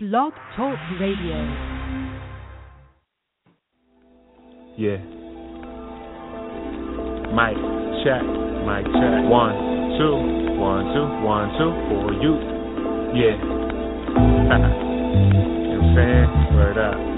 Blog Talk Radio. Yeah. Mic check, mic check. One, two, one, two, one, two for you. Yeah. you know what I'm saying? Word up.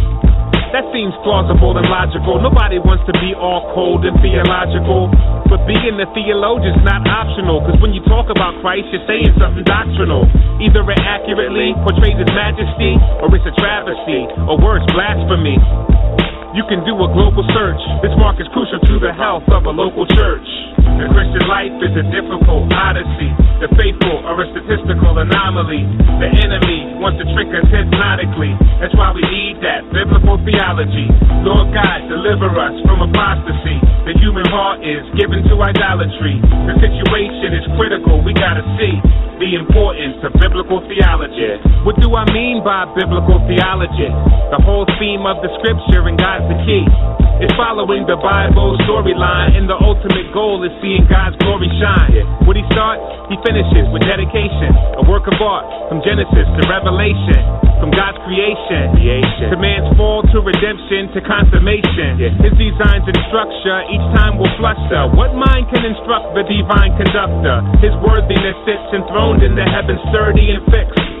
That seems plausible and logical. Nobody wants to be all cold and theological. But being a theologian's not optional. Cause when you talk about Christ, you're saying something doctrinal. Either it accurately portrays his majesty, or it's a travesty, or worse, blasphemy. You can do a global search. This mark is crucial to the health of a local church. The Christian life is a difficult odyssey. The faithful are a statistical anomaly. The enemy wants to trick us hypnotically. That's why we need that biblical theology. Lord God, deliver us from apostasy. The human heart is given to idolatry. The situation is critical. We gotta see the importance of biblical theology. What do I mean by biblical theology? The whole theme of the scripture and God's the key. It's following the Bible storyline, and the ultimate goal is seeing God's glory shine. What he starts, he finishes with dedication. A work of art from Genesis to Revelation, from God's creation, creation. to man's fall to redemption to consummation. Yeah. His designs and structure each time will fluster. What mind can instruct the divine conductor? His worthiness sits enthroned in the heavens, sturdy and fixed.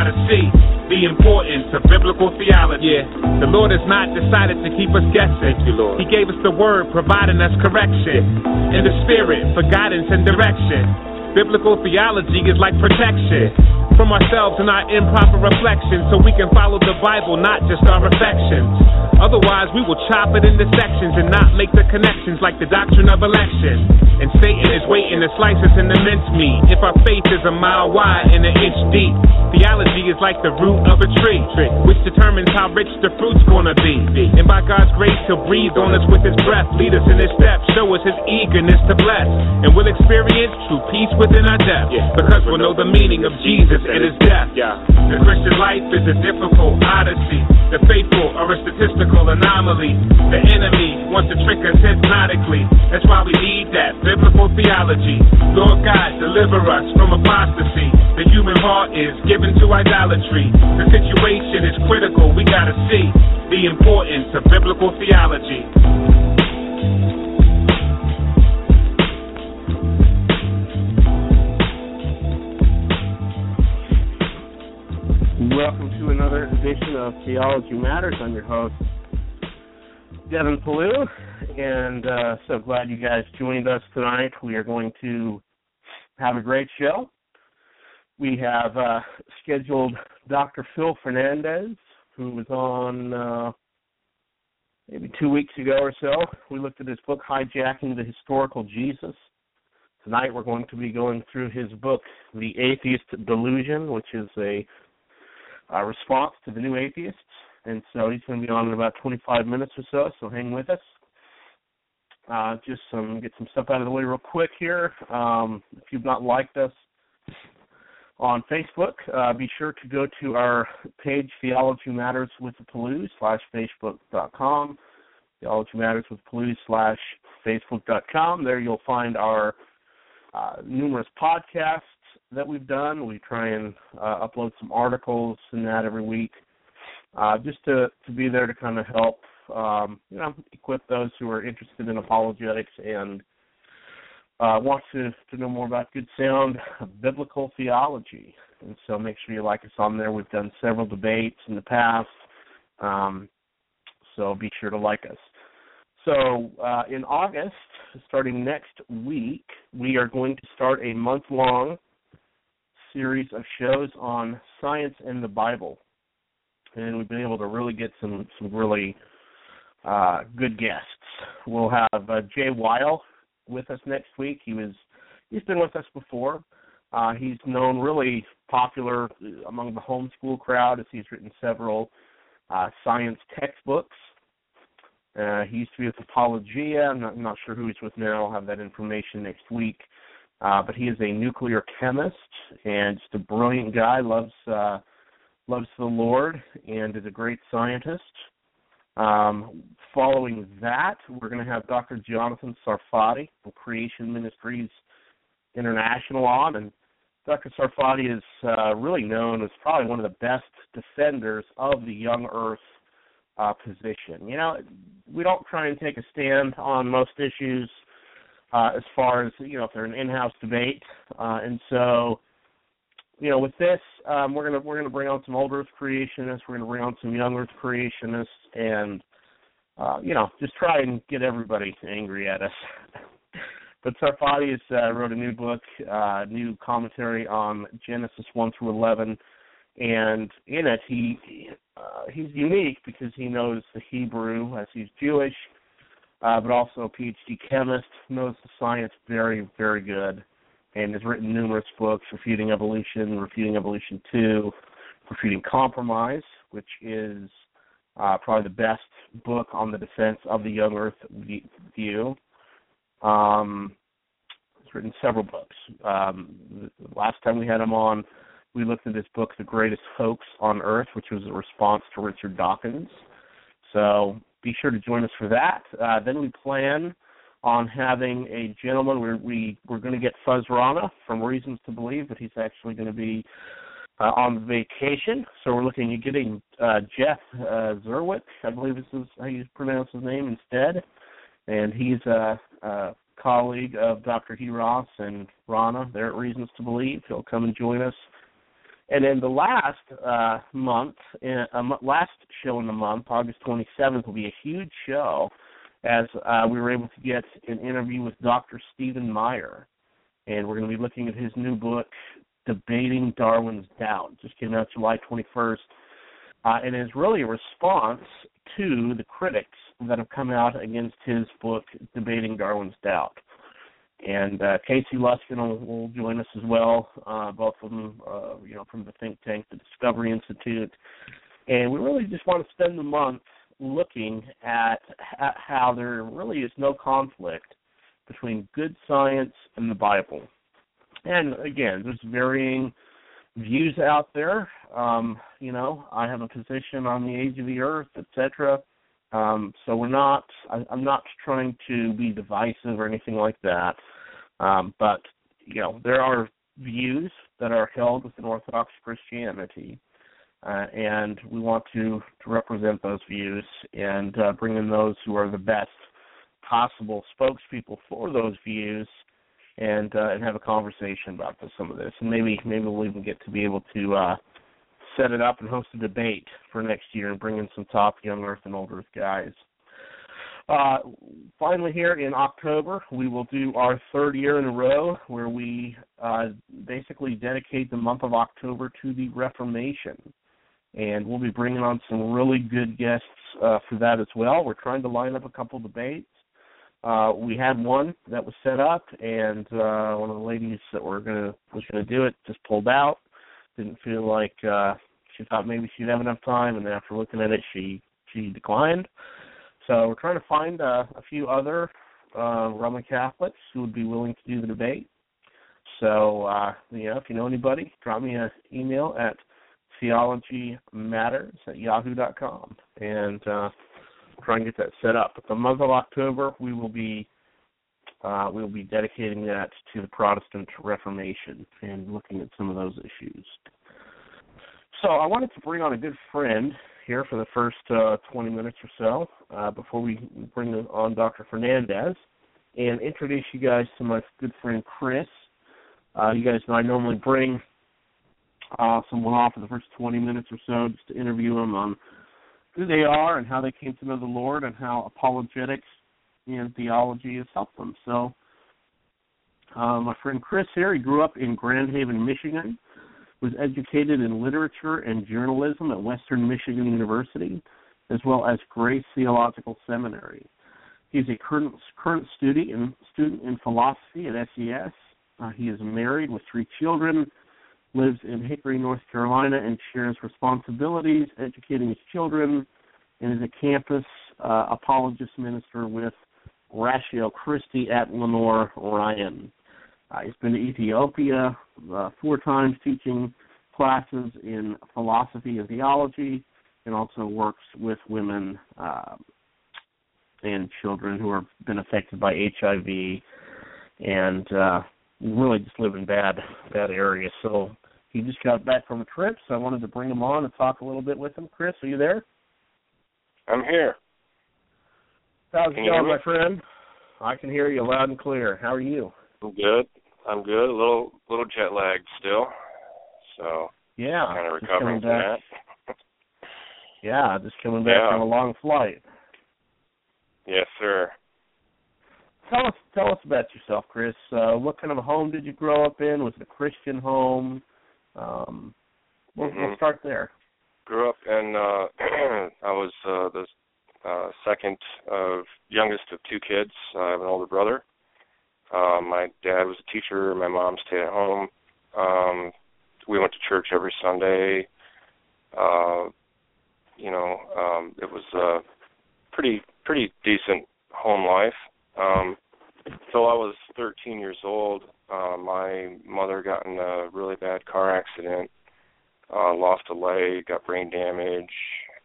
gotta see the importance of biblical theology. Yeah. The Lord has not decided to keep us guessing. Thank you, Lord. He gave us the word, providing us correction, in the spirit for guidance and direction. Biblical theology is like protection from ourselves and our improper reflections so we can follow the Bible, not just our affections. Otherwise, we will chop it into sections and not make the connections like the doctrine of election. And Satan is waiting to slice us into mincemeat if our faith is a mile wide and an inch deep. Theology is like the root of a tree, which determines how rich the fruit's gonna be. And by God's grace, He'll breathe on us with His breath, lead us in His steps, show us His eagerness to bless. And we'll experience true peace within our depth because we'll know the meaning of Jesus and His death. The Christian life is a difficult odyssey. The faithful are a statistical anomaly. The enemy wants to trick us hypnotically. That's why we need that biblical theology. Lord God, deliver us from apostasy. The human heart is given to idolatry. The situation is critical. We gotta see the importance of biblical theology. Welcome to another edition of Theology Matters. I'm your host, Devin Pellew, and uh, so glad you guys joined us tonight. We are going to have a great show. We have uh, scheduled Dr. Phil Fernandes, who was on uh, maybe two weeks ago or so. We looked at his book, Hijacking the Historical Jesus. Tonight we're going to be going through his book, The Atheist Delusion, which is a uh, response to the new atheists. And so he's going to be on in about 25 minutes or so, so hang with us. Uh, just some get some stuff out of the way real quick here. Um, if you've not liked us on Facebook, uh, be sure to go to our page Theology Matters with the Pellew slash Facebook.com. Theology Matters with Pellew slash Facebook.com. There you'll find our uh, numerous podcasts that we've done. We try and uh, upload some articles and that every week, uh, just to to be there to kind of help um, you know equip those who are interested in apologetics and uh, want to to know more about good sound biblical theology. And so make sure you like us on there. We've done several debates in the past. Um, so be sure to like us. So uh, in August, starting next week, we are going to start a month long series of shows on science and the Bible. And we've been able to really get some, some really uh, good guests. We'll have uh, Jay Wile with us next week. He was he's been with us before. Uh, he's known really popular among the homeschool crowd as he's written several uh, science textbooks. Uh, he used to be with Apologia. I'm not, I'm not sure who he's with now. I'll have that information next week. Uh, but he is a nuclear chemist and just a brilliant guy. loves uh, loves the Lord and is a great scientist. Um, following that, we're going to have Dr. Jonathan Sarfati from Creation Ministries International on, and Dr. Sarfati is uh, really known as probably one of the best defenders of the young Earth uh, position. You know, we don't try and take a stand on most issues uh, as far as you know if they're an in-house debate, uh, and so you know with this um, we're gonna we're gonna bring on some old Earth creationists, we're gonna bring on some young Earth creationists, and uh, you know just try and get everybody angry at us. But Sarfati has uh, wrote a new book, uh, new commentary on Genesis one through eleven, and in it he uh, he's unique because he knows the Hebrew as he's Jewish, uh, but also a PhD chemist, knows the science very very good, and has written numerous books refuting evolution, refuting evolution two, refuting compromise, which is uh, probably the best book on the defense of the young Earth view. Um, he's written several books. Um, last time we had him on, we looked at his book, The Greatest Hoax on Earth, which was a response to Richard Dawkins. So be sure to join us for that. Uh, then we plan on having a gentleman. We're, we we're going to get Fuzz Rana from Reasons to Believe, but he's actually going to be uh, on vacation. So we're looking at getting uh, Jeff uh, Zweerink, I believe this is how you pronounce his name instead, and he's a, a colleague of Dr. Hugh Ross and Rana. there at Reasons to Believe. He'll come and join us. And then the last uh, month, uh, last show in the month, August 27th, will be a huge show as uh, we were able to get an interview with Dr. Stephen Meyer. And we're going to be looking at his new book, Debating Darwin's Doubt. Just came out July 21st. Uh, and is really a response to the critics that have come out against his book, Debating Darwin's Doubt. And uh, Casey Luskin will, will join us as well, uh, both of them, uh, you know, from the think tank, the Discovery Institute. And we really just want to spend the month looking at, how there really is no conflict between good science and the Bible. And again, there's varying views out there. Um, you know, I have a position on the age of the earth, etc. Um, so we're not. I, I'm not trying to be divisive or anything like that. Um, but you know, there are views that are held within Orthodox Christianity, uh, and we want to, to represent those views and uh, bring in those who are the best possible spokespeople for those views, and uh, and have a conversation about this, some of this, and maybe maybe we'll even get to be able to uh, set it up and host a debate for next year and bring in some top young Earth and old Earth guys. Uh, finally, here in October, we will do our third year in a row where we uh, basically dedicate the month of October to the Reformation. And we'll be bringing on some really good guests uh, for that as well. We're trying to line up a couple debates. Uh, we had one that was set up, and uh, one of the ladies that were gonna was gonna do it just pulled out didn't feel like uh she thought maybe she'd have enough time and then after looking at it she she declined. So we're trying to find uh, a few other uh Roman Catholics who would be willing to do the debate. So uh you know, if you know anybody, drop me an email at theologymatters at yahoo dot com and uh try and get that set up. But the month of October we will be uh, we'll be dedicating that to the Protestant Reformation and looking at some of those issues. So I wanted to bring on a good friend here for the first uh, 20 minutes or so uh, before we bring on Dr. Fernandes and introduce you guys to my good friend Chris. Uh, you guys know I normally bring uh, someone on for the first 20 minutes or so just to interview them on who they are and how they came to know the Lord and how apologetics and theology has helped them. So, uh, my friend Chris here, he grew up in Grand Haven, Michigan, was educated in literature and journalism at Western Michigan University, as well as Grace Theological Seminary. He's a current, current student in, student in philosophy at SES. Uh, he is married with three children, lives in Hickory, North Carolina, and shares responsibilities educating his children, and is a campus uh, apologist minister with Ratio Christi at Lenoir-Rhyne. Uh, he's been to Ethiopia uh, four times teaching classes in philosophy and theology, and also works with women uh, and children who have been affected by HIV and uh, really just live in bad bad areas. So he just got back from a trip, so I wanted to bring him on and talk a little bit with him. Chris, are you there? I'm here. How's it going, my friend? I can hear you loud and clear. How are you? I'm good. I'm good. A little little jet lagged still, so Yeah, kind of just recovering coming from back. that. Yeah, just coming back Yeah. from a long flight. Yes, sir. Tell us, tell us about yourself, Chris. Uh, what kind of a home did you grow up in? Was it a Christian home? Um, we'll, we'll Mhm. start there. Grew up in. uh I was uh, the uh, second of youngest of two kids. I have an older brother. Uh, my dad was a teacher. My mom stayed at home. Um, we went to church every Sunday. Uh, you know, um, it was a pretty pretty decent home life. Um, until I was 13 years old, uh, my mother got in a really bad car accident, uh, lost a leg, got brain damage,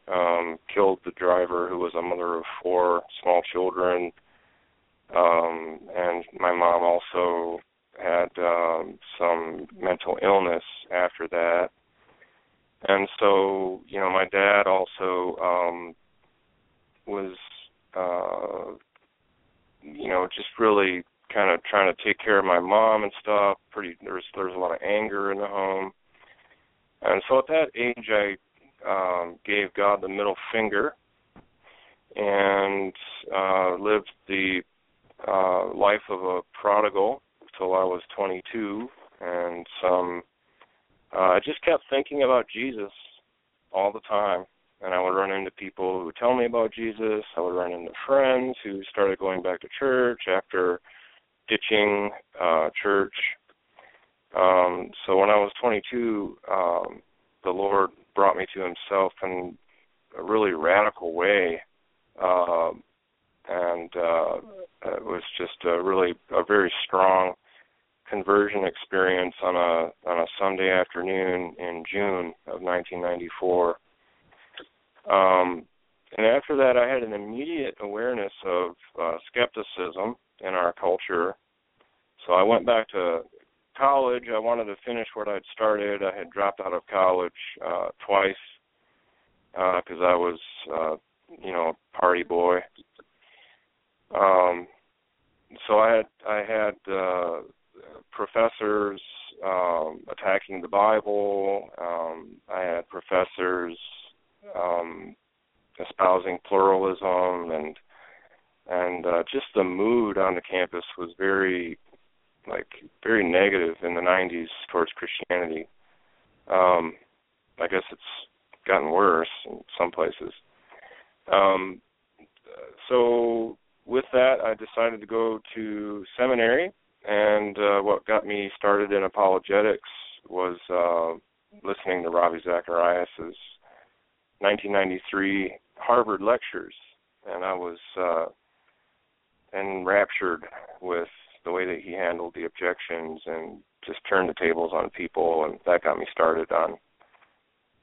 um, killed the driver who was a mother of four small children, um, and my mom also had um, some mental illness after that. And so, you know, my dad also um, was, uh, you know, just really kind of trying to take care of my mom and stuff. Pretty there's there's a lot of anger in the home, and so at that age I um, gave God the middle finger and uh, lived the uh, life of a prodigal till I was 22, and some. Uh, I just kept thinking about Jesus all the time, and I would run into people who would tell me about Jesus. I would run into friends who started going back to church after ditching uh, church. Um, so when I was 22, um, the Lord brought me to Himself in a really radical way, uh, and uh, it was just a really a very strong conversion experience on a on a Sunday afternoon in June of 1994. Um, and after that, I had an immediate awareness of uh, skepticism in our culture. So I went back to college. I wanted to finish what I'd started. I had dropped out of college uh, twice because I was, uh, you know, a party boy. Um, so I had I had uh, professors um, attacking the Bible. Um, I had professors um, espousing pluralism and and uh, just the mood on the campus was very like very negative in the 90s towards Christianity. Um, I guess it's gotten worse in some places. Um, so with that, I decided to go to seminary, and uh, what got me started in apologetics was uh, listening to Ravi Zacharias's 1993 Harvard lectures, and I was uh, enraptured with the way that he handled the objections and just turned the tables on people, and that got me started on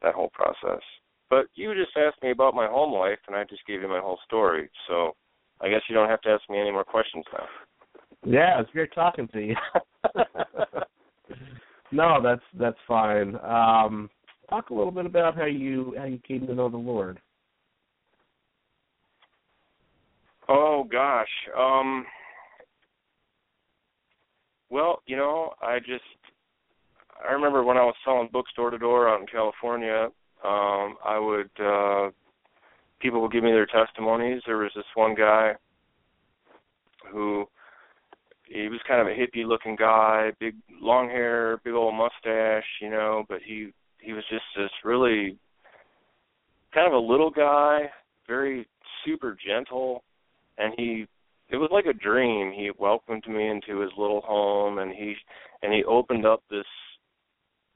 that whole process. But you just asked me about my home life, and I just gave you my whole story. So I guess you don't have to ask me any more questions now. Yeah, it's great talking to you. no, that's that's fine. Um, talk a little bit about how you how you came to know the Lord. Oh gosh. Um well, you know, I just I remember when I was selling books door to door out in California, um, I would uh people would give me their testimonies. There was this one guy who he was kind of a hippie looking guy, big long hair, big old mustache, you know, but he he was just this really kind of a little guy, very super gentle, and he it was like a dream. He welcomed me into his little home and he and he opened up this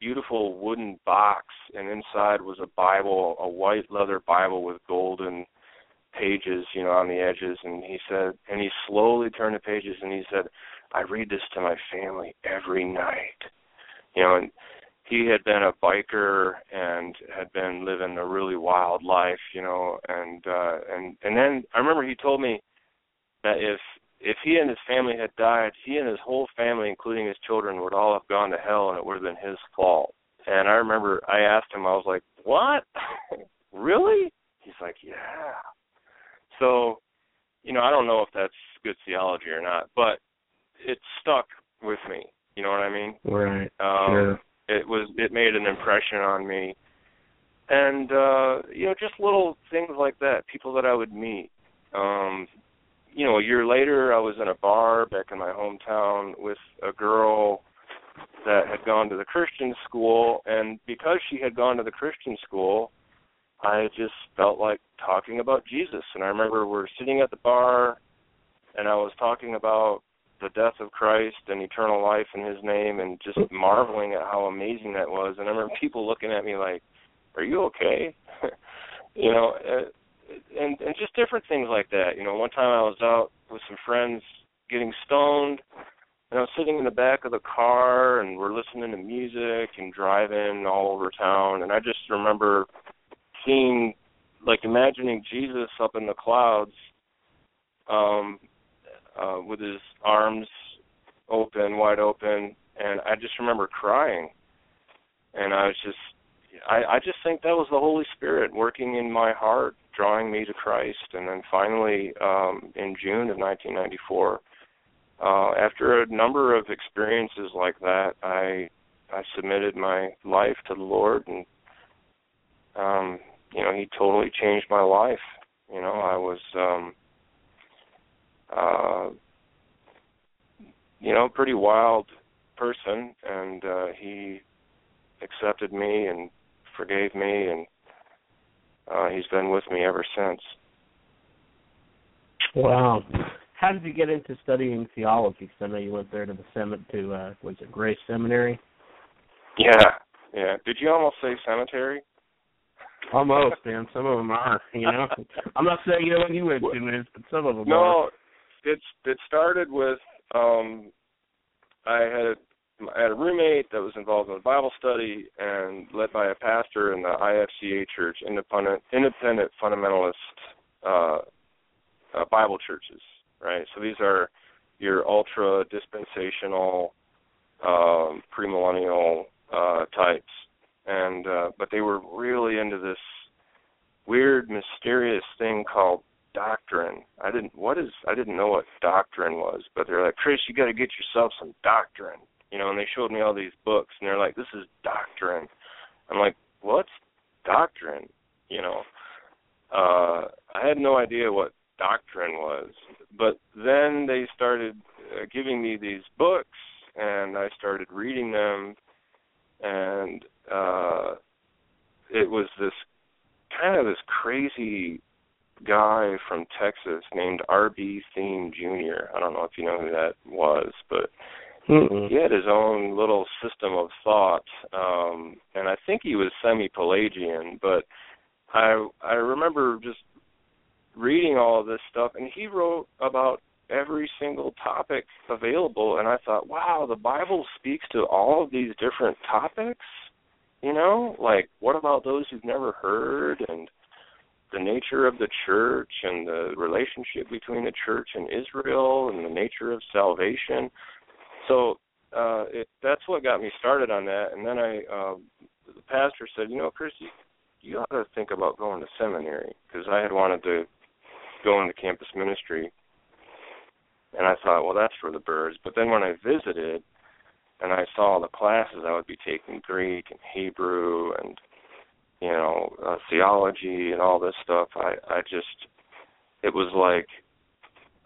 beautiful wooden box and inside was a Bible, a white leather Bible with golden pages, you know, on the edges and he said and he slowly turned the pages and he said, I read this to my family every night. You know, and he had been a biker and had been living a really wild life, you know, and uh and and then I remember he told me that if if he and his family had died, he and his whole family, including his children, would all have gone to hell, and it would have been his fault. And I remember I asked him, I was like, "What? really?" He's like, "Yeah." So, you know, I don't know if that's good theology or not, but it stuck with me. You know what I mean? Right. Um, sure. It was. It made an impression on me, and uh, you know, just little things like that. People that I would meet. Um, you know, a year later, I was in a bar back in my hometown with a girl that had gone to the Christian school, and because she had gone to the Christian school, I just felt like talking about Jesus. And I remember we're sitting at the bar, and I was talking about the death of Christ and eternal life in His name, and just marveling at how amazing that was. And I remember people looking at me like, "Are you okay?" you know. Uh, And and just different things like that. You know, one time I was out with some friends getting stoned, and I was sitting in the back of the car, and we're listening to music and driving all over town, and I just remember seeing, like, imagining Jesus up in the clouds, um, uh, with his arms open, wide open, and I just remember crying, and I was just I, I just think that was the Holy Spirit working in my heart, drawing me to Christ. And then finally, um, in June of 1994, uh, after a number of experiences like that, I I submitted my life to the Lord, and um, you know, He totally changed my life. You know, I was, um, uh, you know, pretty wild person, and uh, He accepted me and forgave me, and uh, he's been with me ever since. Wow. How did you get into studying theology? Because I know you went there to the seminary, to uh, was it Grace Seminary? Yeah, yeah. Did you almost say cemetery? Almost, man. Some of them are. You know, I'm not saying you know what you went to, is, but some of them no, are. No, it's it started with um I had I had a roommate that was involved in a Bible study and led by a pastor in the IFCA church, independent independent fundamentalist uh, uh, Bible churches, right? So these are your ultra dispensational, um, premillennial uh, types, and uh, but they were really into this weird, mysterious thing called doctrine. I didn't what is I didn't know what doctrine was, but they're like, Chris, you got to get yourself some doctrine you know, and they showed me all these books, and they're like, "This is doctrine." I'm like, "What's doctrine?" You know, uh, I had no idea what doctrine was, but then they started uh, giving me these books, and I started reading them, and uh, it was this kind of this crazy guy from Texas named R.B. Thieme Jr. I don't know if you know who that was, but Mm-mm. he had his own little system of thought, um, and I think he was semi-Pelagian. But I I remember just reading all of this stuff, and he wrote about every single topic available, and I thought, wow, the Bible speaks to all of these different topics. You know, like what about those who've never heard and the nature of the church and the relationship between the church and Israel and the nature of salvation so uh it that's what got me started on that and then i uh the pastor said you know chris you, you ought to think about going to seminary because i had wanted to go into campus ministry and i thought well that's for the birds but then when i visited and i saw the classes i would be taking greek and hebrew and you know, uh, theology and all this stuff. I I just it was like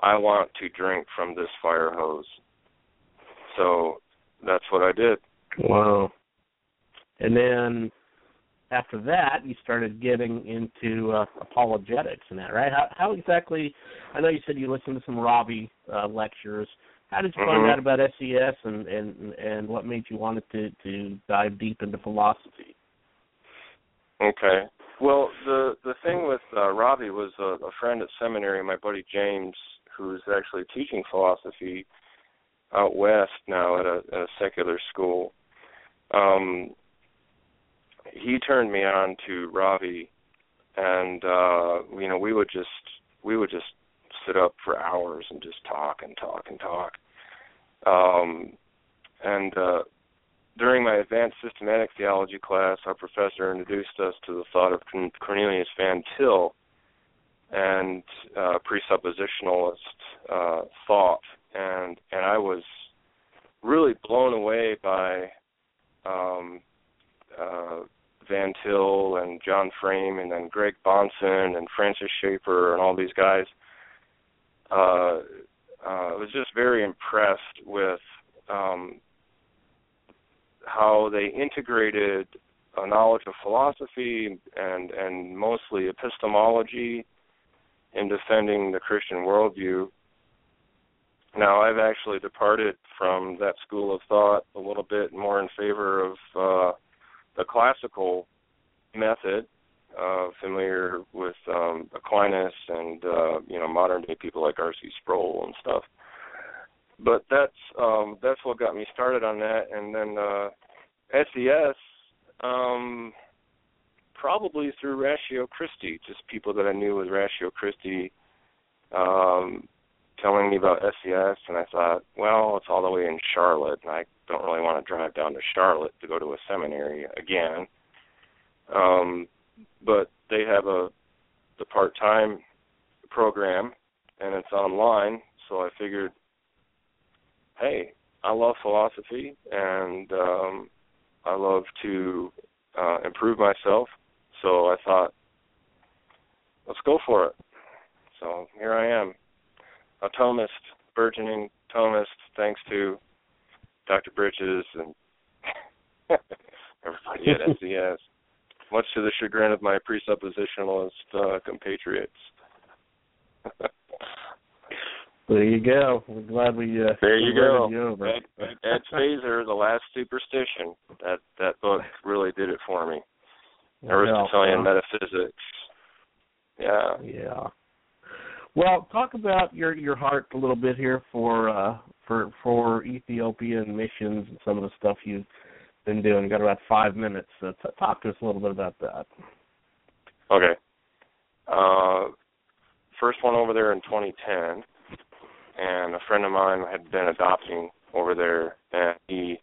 I want to drink from this fire hose. So that's what I did. Wow. And then after that, you started getting into uh, apologetics and that, right? How, how exactly? I know you said you listened to some Ravi uh, lectures. How did you mm-hmm. find out about SES, and and and what made you want to to dive deep into philosophy? Okay. Well, the the thing with uh, Ravi was a, a friend at seminary, my buddy James, who's actually teaching philosophy out west now at a, a secular school. Um, he turned me on to Ravi, and uh, you know we would just we would just sit up for hours and just talk and talk and talk. Um, and uh, during my advanced systematic theology class, our professor introduced us to the thought of Cornelius Van Til and uh, presuppositionalist uh, thought, and and I was really blown away by um, uh, Van Til and John Frame and then Greg Bahnsen and Francis Schaeffer and all these guys. Uh, uh, I was just very impressed with um, how they integrated a knowledge of philosophy and and mostly epistemology in defending the Christian worldview. Now, I've actually departed from that school of thought a little bit more in favor of uh, the classical method, uh, familiar with um, Aquinas and uh, you know modern day people like R.C. Sproul and stuff. But that's um, that's what got me started on that, and then uh, SES um, probably through Ratio Christi, just people that I knew with Ratio Christi um, telling me about SES, and I thought, well, it's all the way in Charlotte, and I don't really want to drive down to Charlotte to go to a seminary again. Um, but they have a the part time program and it's online, so I figured, hey, I love philosophy and um I love to uh improve myself. So I thought, let's go for it. So here I am, a Thomist, burgeoning Thomist, thanks to Dr. Bridges and everybody at SES much to the chagrin of my presuppositionalist uh, compatriots. there you go. We're glad we uh, there you go. You over. Ed, Ed Feser, The Last Superstition. That that book really did it for me. Aristotelian yeah. metaphysics. Yeah. Yeah. Well, talk about your your heart a little bit here for uh, for for Ethiopian missions and some of the stuff you've been doing. You got about five minutes. So t- talk to us a little bit about that. Okay. Uh, first one over there in 2010, and a friend of mine had been adopting over there, and he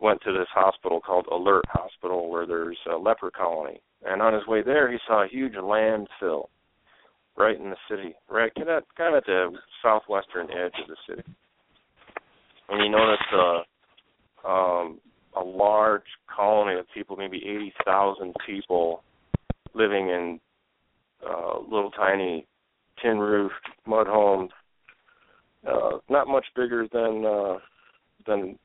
went to this hospital called Alert Hospital where there's a leper colony. And on his way there, he saw a huge landfill right in the city, right kind of kind of at the southwestern edge of the city. And he noticed uh, um, a large colony of people, maybe 80,000 people living in uh, little tiny tin roofed mud homes, uh, not much bigger than uh, than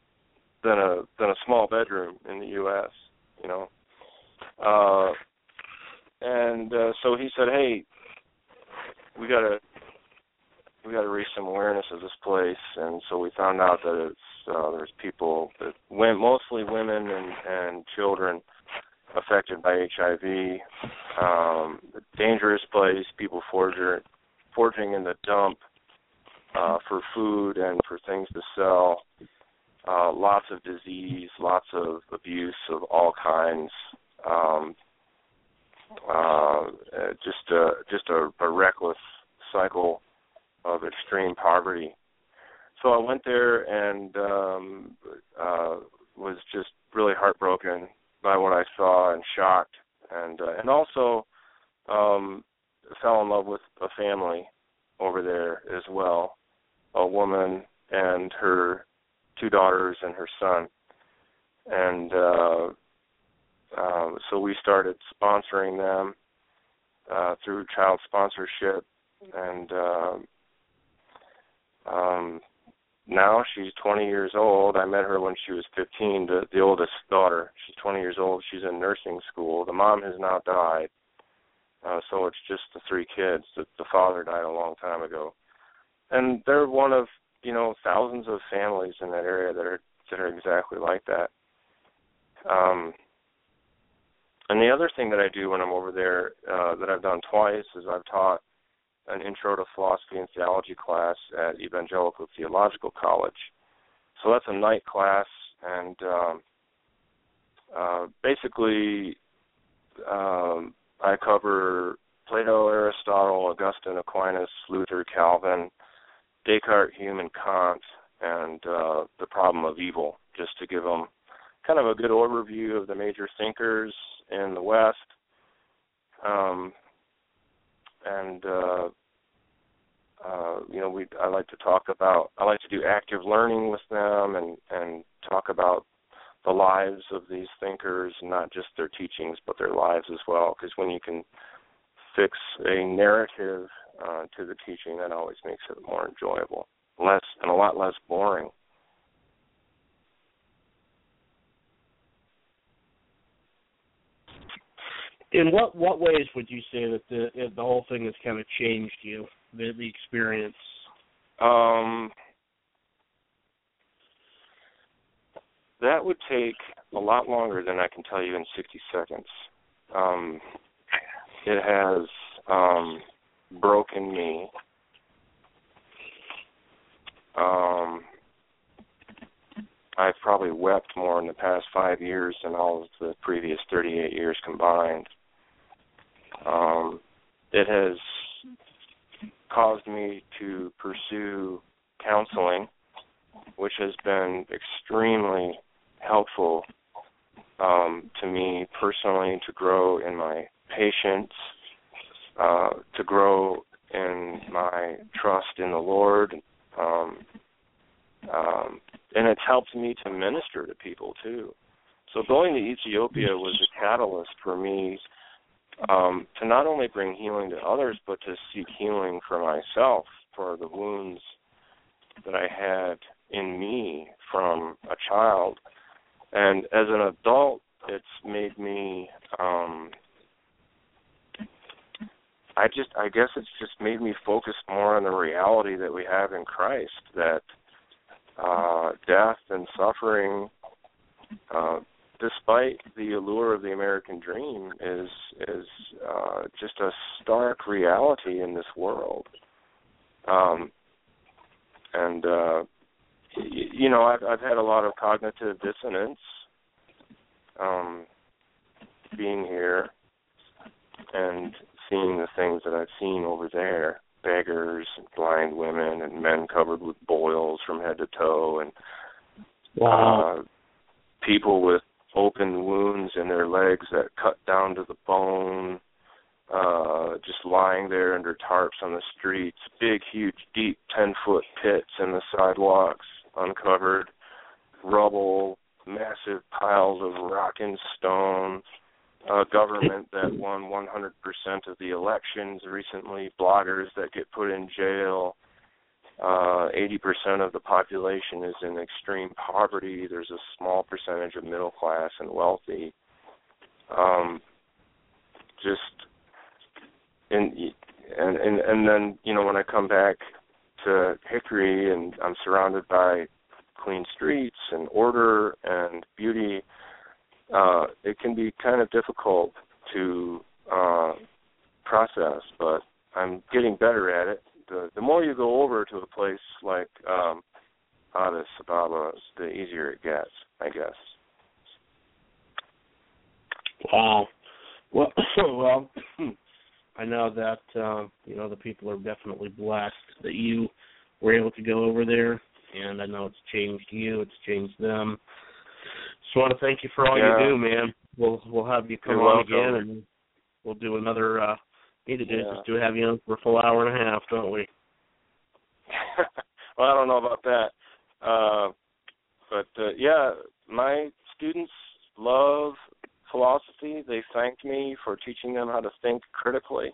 than a than a small bedroom in the U.S. You know, uh, and uh, so he said, "Hey, we got to we got to raise some awareness of this place." And so we found out that it's uh, there's people that went mostly women and and children affected by HIV. Um, dangerous place. People forger, forging in the dump uh, for food and for things to sell. Uh, lots of disease, lots of abuse of all kinds. Um, uh, just a, just a, a reckless cycle of extreme poverty. So I went there and um uh was just really heartbroken by what I saw and shocked and uh, and also um fell in love with a family over there as well a woman and her two daughters and her son. And uh um, so we started sponsoring them uh, through child sponsorship, and uh, um, now she's 20 years old. I met her when she was 15. The, the oldest daughter, she's 20 years old. She's in nursing school. The mom has now died, uh, so it's just the three kids. The, the father died a long time ago, and they're one of you know thousands of families in that area that are that are exactly like that. Um, and the other thing that I do when I'm over there uh, that I've done twice is I've taught an intro to philosophy and theology class at Evangelical Theological College. So that's a night class, and um, uh, basically um, I cover Plato, Aristotle, Augustine, Aquinas, Luther, Calvin, Descartes, Hume, and Kant, and uh, the problem of evil, just to give them kind of a good overview of the major thinkers in the West. Um, and uh, uh, you know, we I like to talk about I like to do active learning with them and and talk about the lives of these thinkers, not just their teachings, but their lives as well. Because when you can fix a narrative uh, to the teaching, that always makes it more enjoyable, less and a lot less boring. In what what ways would you say that the the whole thing has kind of changed you, the the experience? Um, that would take a lot longer than I can tell you in 60 seconds. Um, it has um, broken me. Um, I've probably wept more in the past five years than all of the previous 38 years combined. Um, it has caused me to pursue counseling, which has been extremely helpful um, to me personally to grow in my patience, uh, to grow in my trust in the Lord. Um, um, and it's helped me to minister to people too. So going to Ethiopia was a catalyst for me um, to not only bring healing to others, but to seek healing for myself for the wounds that I had in me from a child. And as an adult, it's made me. Um, I just, I guess it's just made me focus more on the reality that we have in Christ. That uh, death and suffering uh, despite the allure of the American dream, is is uh, just a stark reality in this world. Um, and uh, y- you know, I've I've had a lot of cognitive dissonance um, being here and seeing the things that I've seen over there beggars and blind women and men covered with boils from head to toe and Wow. uh, people with open wounds in their legs that cut down to the bone, uh, just lying there under tarps on the streets, big, huge, deep, 10 foot pits in the sidewalks, uncovered, rubble, massive piles of rock and stone, a government that won 100% of the elections recently, bloggers that get put in jail, uh, 80% of the population is in extreme poverty. There's a small percentage of middle class and wealthy. Um, just and and and and then you know when I come back to Hickory and I'm surrounded by clean streets and order and beauty, uh, it can be kind of difficult to uh, process, but I'm getting better at it the the more you go over to a place like um Addis Ababa, the easier it gets, I guess. Wow. Well, well, I know that uh, you know the people are definitely blessed that you were able to go over there, and I know it's changed you, it's changed them. Just want to thank you for all Yeah. you do, man. We'll we'll have you come You're on welcome. again, and we'll do another. uh Need to do Yeah. just do have you on for a full hour and a half, don't we? well, I don't know about that. Uh but uh, yeah, my students love philosophy. They thanked me for teaching them how to think critically.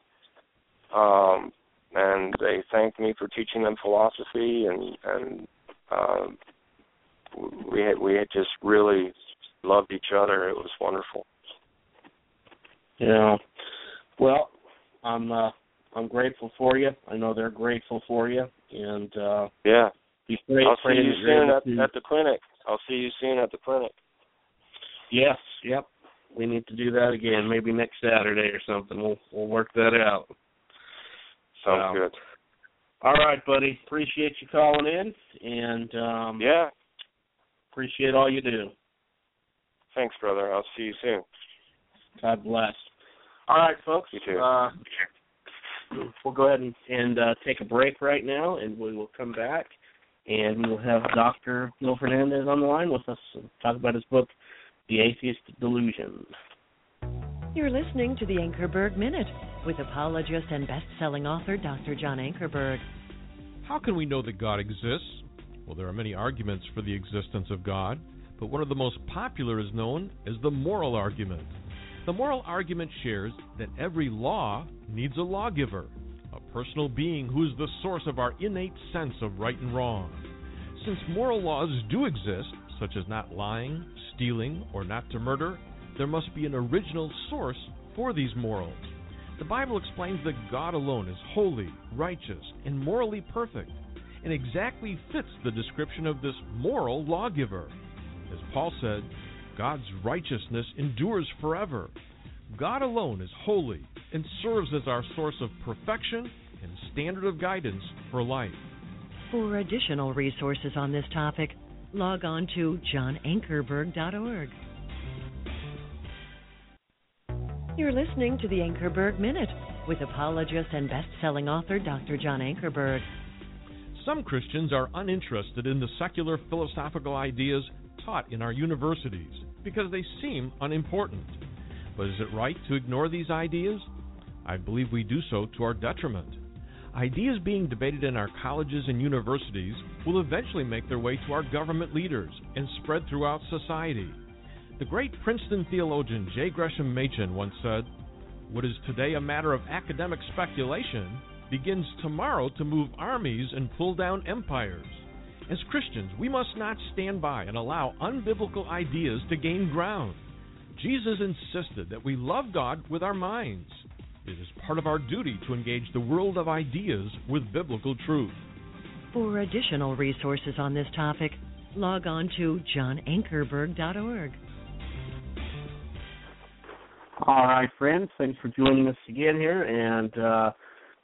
Um, and they thanked me for teaching them philosophy and and uh, we had we had just really loved each other. It was wonderful. Yeah. Well, I'm uh I'm grateful for you. I know they're grateful for you and uh yeah. Be great I'll see you soon at, to... at the clinic. I'll see you soon at the clinic. Yes, yep. We need to do that again, maybe next Saturday or something. We'll we'll work that out. Sounds good. All right, buddy. Appreciate you calling in and um Yeah. Appreciate all you do. Thanks, brother. I'll see you soon. God bless. All right, folks. You too. Uh, we'll go ahead and, and uh, take a break right now, and we will come back, and we'll have Dr. Phil Fernandes on the line with us and talk about his book, The Atheist Delusion. You're listening to the Ankerberg Minute with apologist and best-selling author Dr. John Ankerberg. How can we know that God exists? Well, there are many arguments for the existence of God, but one of the most popular is known as the moral argument. The moral argument shares that every law needs a lawgiver, a personal being who is the source of our innate sense of right and wrong. Since moral laws do exist, such as not lying, stealing, or not to murder, there must be an original source for these morals. The Bible explains that God alone is holy, righteous, and morally perfect and exactly fits the description of this moral lawgiver. As Paul said, God's righteousness endures forever. God alone is holy and serves as our source of perfection and standard of guidance for life. For additional resources on this topic, log on to johnankerberg.org. You're listening to the Ankerberg Minute with apologist and best-selling author Dr. John Ankerberg. Some Christians are uninterested in the secular philosophical ideas taught in our universities because they seem unimportant. But is it right to ignore these ideas? I believe we do so to our detriment. Ideas being debated in our colleges and universities will eventually make their way to our government leaders and spread throughout society. The great Princeton theologian J. Gresham Machen once said, What is today a matter of academic speculation begins tomorrow to move armies and pull down empires. As Christians, we must not stand by and allow unbiblical ideas to gain ground. Jesus insisted that we love God with our minds. It is part of our duty to engage the world of ideas with biblical truth. For additional resources on this topic, log on to johnankerberg.org. All right, friends. Thanks for joining us again here, and uh,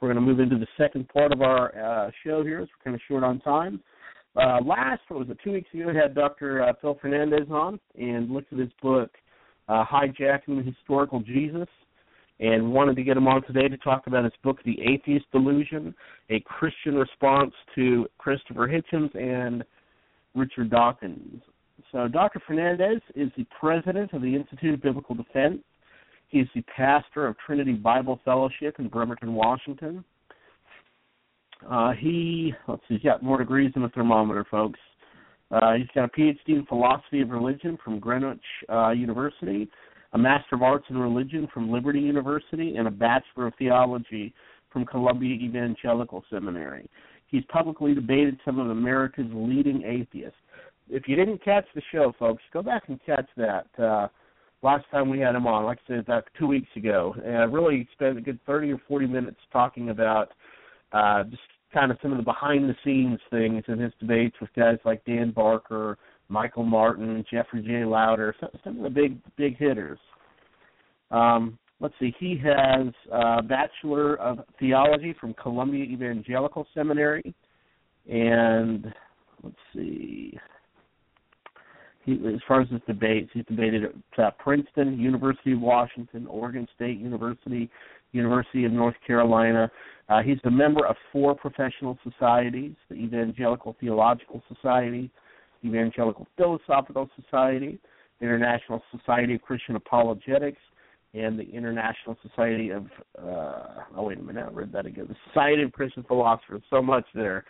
we're going to move into the second part of our uh, show here. So we're kind of short on time. Uh, last, what was it, two weeks ago, had Dr. Uh, Phil Fernandes on and looked at his book, uh, Hijacking the Historical Jesus, and wanted to get him on today to talk about his book, The Atheist Delusion, a Christian response to Christopher Hitchens and Richard Dawkins. So Dr. Fernandes is the president of the Institute of Biblical Defense He's the pastor of Trinity Bible Fellowship in Bremerton, Washington. Uh, he let's see, he's got more degrees than a thermometer, folks. Uh, he's got a PhD in philosophy of religion from Greenwich uh, University, a Master of Arts in Religion from Liberty University, and a Bachelor of Theology from Columbia Evangelical Seminary. He's publicly debated some of America's leading atheists. If you didn't catch the show, folks, go back and catch that. Uh, last time we had him on, like I said, about two weeks ago, and I really spent a good thirty or forty minutes talking about uh, just kind of some of the behind the scenes things in his debates with guys like Dan Barker, Michael Martin, Jeffery J. Lowder, some, some of the big big hitters. Um, let's see, he has a Bachelor of Theology from Columbia Evangelical Seminary, and let's see, he, as far as his debates, he's debated at uh, Princeton, University of Washington, Oregon State University, University of North Carolina. Uh, he's a member of four professional societies: the Evangelical Theological Society, Evangelical Philosophical Society, International Society of Christian Apologetics, and the International Society of uh, oh wait a minute, I read that again. The Society of Christian Philosophers. So much there.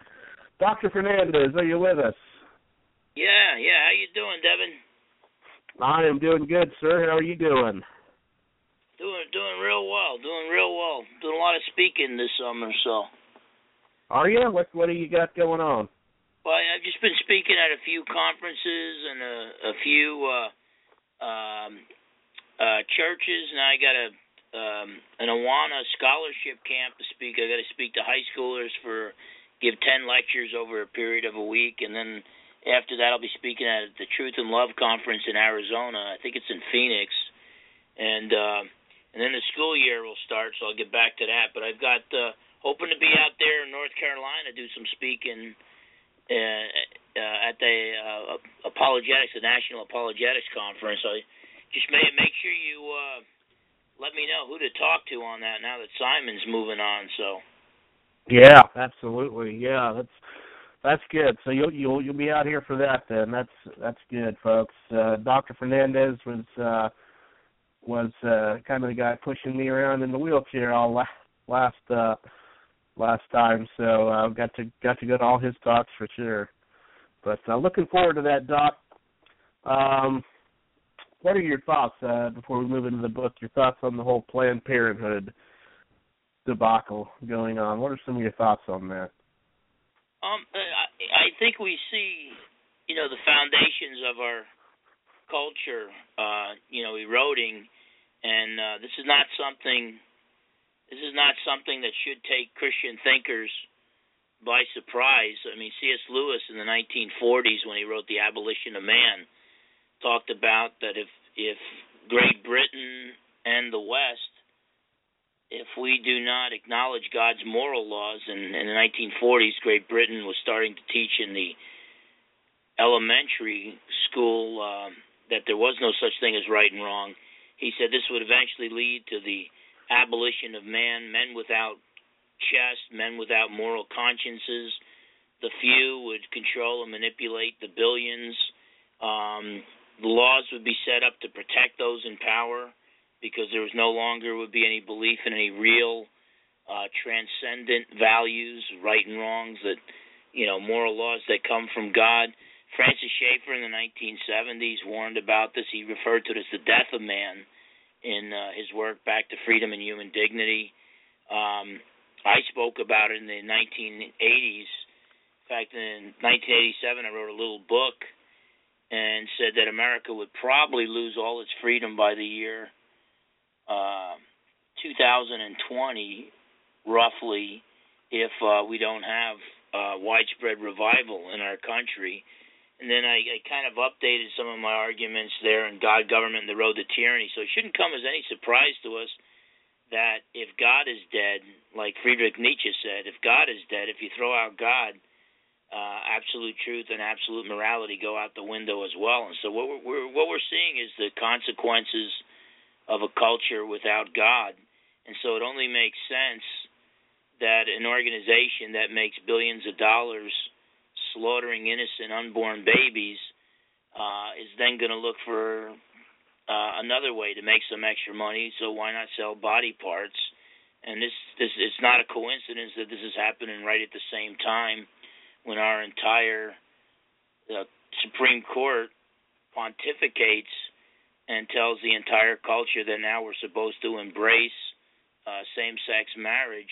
Dr. Fernandes, are you with us? Yeah, yeah. How you doing, Devin? I am doing good, sir. How are you doing? Doing doing real well. Doing real well. Doing a lot of speaking this summer, so. Are you? What What do you got going on? Well, I've just been speaking at a few conferences and a, a few uh, um, uh, churches, and I got a um, an Awana scholarship camp to speak. I got to speak to high schoolers for give ten lectures over a period of a week, and then after that, I'll be speaking at the Truth and Love conference in Arizona. I think it's in Phoenix, and uh, and then the school year will start, so I'll get back to that. But I've got uh, hoping to be out there in North Carolina, do some speaking uh, uh, at the uh, apologetics, the National Apologetics Conference. I just may make sure you uh, let me know who to talk to on that now that Simon's moving on. So. Yeah, absolutely. Yeah, that's that's good. So you'll you'll you'll be out here for that then. That's that's good, folks. Uh, Dr. Fernandes was. Uh, was uh, kind of the guy pushing me around in the wheelchair all la- last uh, last time. So uh, got to got to go to all his talks for sure. But uh, looking forward to that, Doc. Um, what are your thoughts uh, before we move into the book? Your thoughts on the whole Planned Parenthood debacle going on? What are some of your thoughts on that? Um, I, I think we see, you know, the foundations of our culture, uh, you know, eroding and uh, this is not something this is not something that should take Christian thinkers by surprise. I mean, C.S. Lewis in the 1940s, when he wrote *The Abolition of Man*, talked about that if if Great Britain and the West, if we do not acknowledge God's moral laws, and in the 1940s, Great Britain was starting to teach in the elementary school um, that there was no such thing as right and wrong he said this would eventually lead to the abolition of man, men without chest, men without moral consciences. The few would control and manipulate the billions. Um, the laws would be set up to protect those in power because there was no longer would be any belief in any real uh, transcendent values, right and wrongs that you know moral laws that come from God. Francis Schaeffer in the 1970s warned about this. He referred to it as the death of man in uh, his work Back to Freedom and Human Dignity. Um, I spoke about it in the 1980s. In fact, in 1987, I wrote a little book and said that America would probably lose all its freedom by the year uh, 2020, roughly, if uh, we don't have uh, widespread revival in our country. And then I, I kind of updated some of my arguments there in God, Government, and the Road to Tyranny. So it shouldn't come as any surprise to us that if God is dead, like Friedrich Nietzsche said, if God is dead, if you throw out God, uh, absolute truth and absolute morality go out the window as well. And so what we're, we're what we're seeing is the consequences of a culture without God. And so it only makes sense that an organization that makes billions of dollars slaughtering innocent unborn babies uh, is then going to look for uh, another way to make some extra money. So why not sell body parts? And this, this it's not a coincidence that this is happening right at the same time when our entire uh, Supreme Court pontificates and tells the entire culture that now we're supposed to embrace uh, same-sex marriage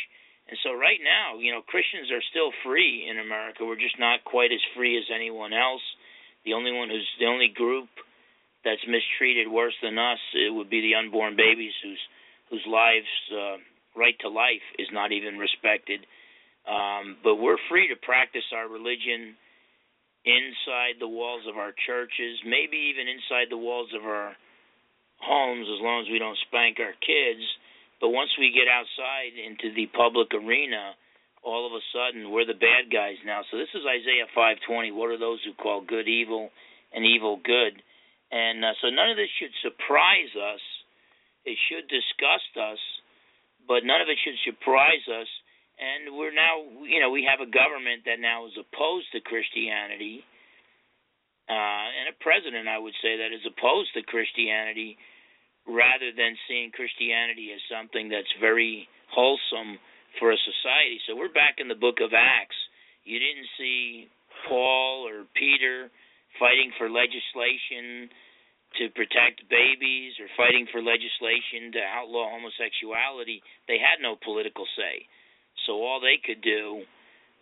and so right now, you know, Christians are still free in America. We're just not quite as free as anyone else. The only one who's the only group that's mistreated worse than us it would be the unborn babies whose whose lives uh, right to life is not even respected. Um, but we're free to practice our religion inside the walls of our churches, maybe even inside the walls of our homes, as long as we don't spank our kids but once we get outside into the public arena, all of a sudden we're the bad guys now. So this is Isaiah 5:20. What are those who call good evil and evil good? And uh, so none of this should surprise us. It should disgust us, but none of it should surprise us. And we're now, you know, we have a government that now is opposed to Christianity, uh, and a president, I would say, that is opposed to Christianity rather than seeing Christianity as something that's very wholesome for a society. So we're back in the book of Acts. You didn't see Paul or Peter fighting for legislation to protect babies or fighting for legislation to outlaw homosexuality, they had no political say. So all they could do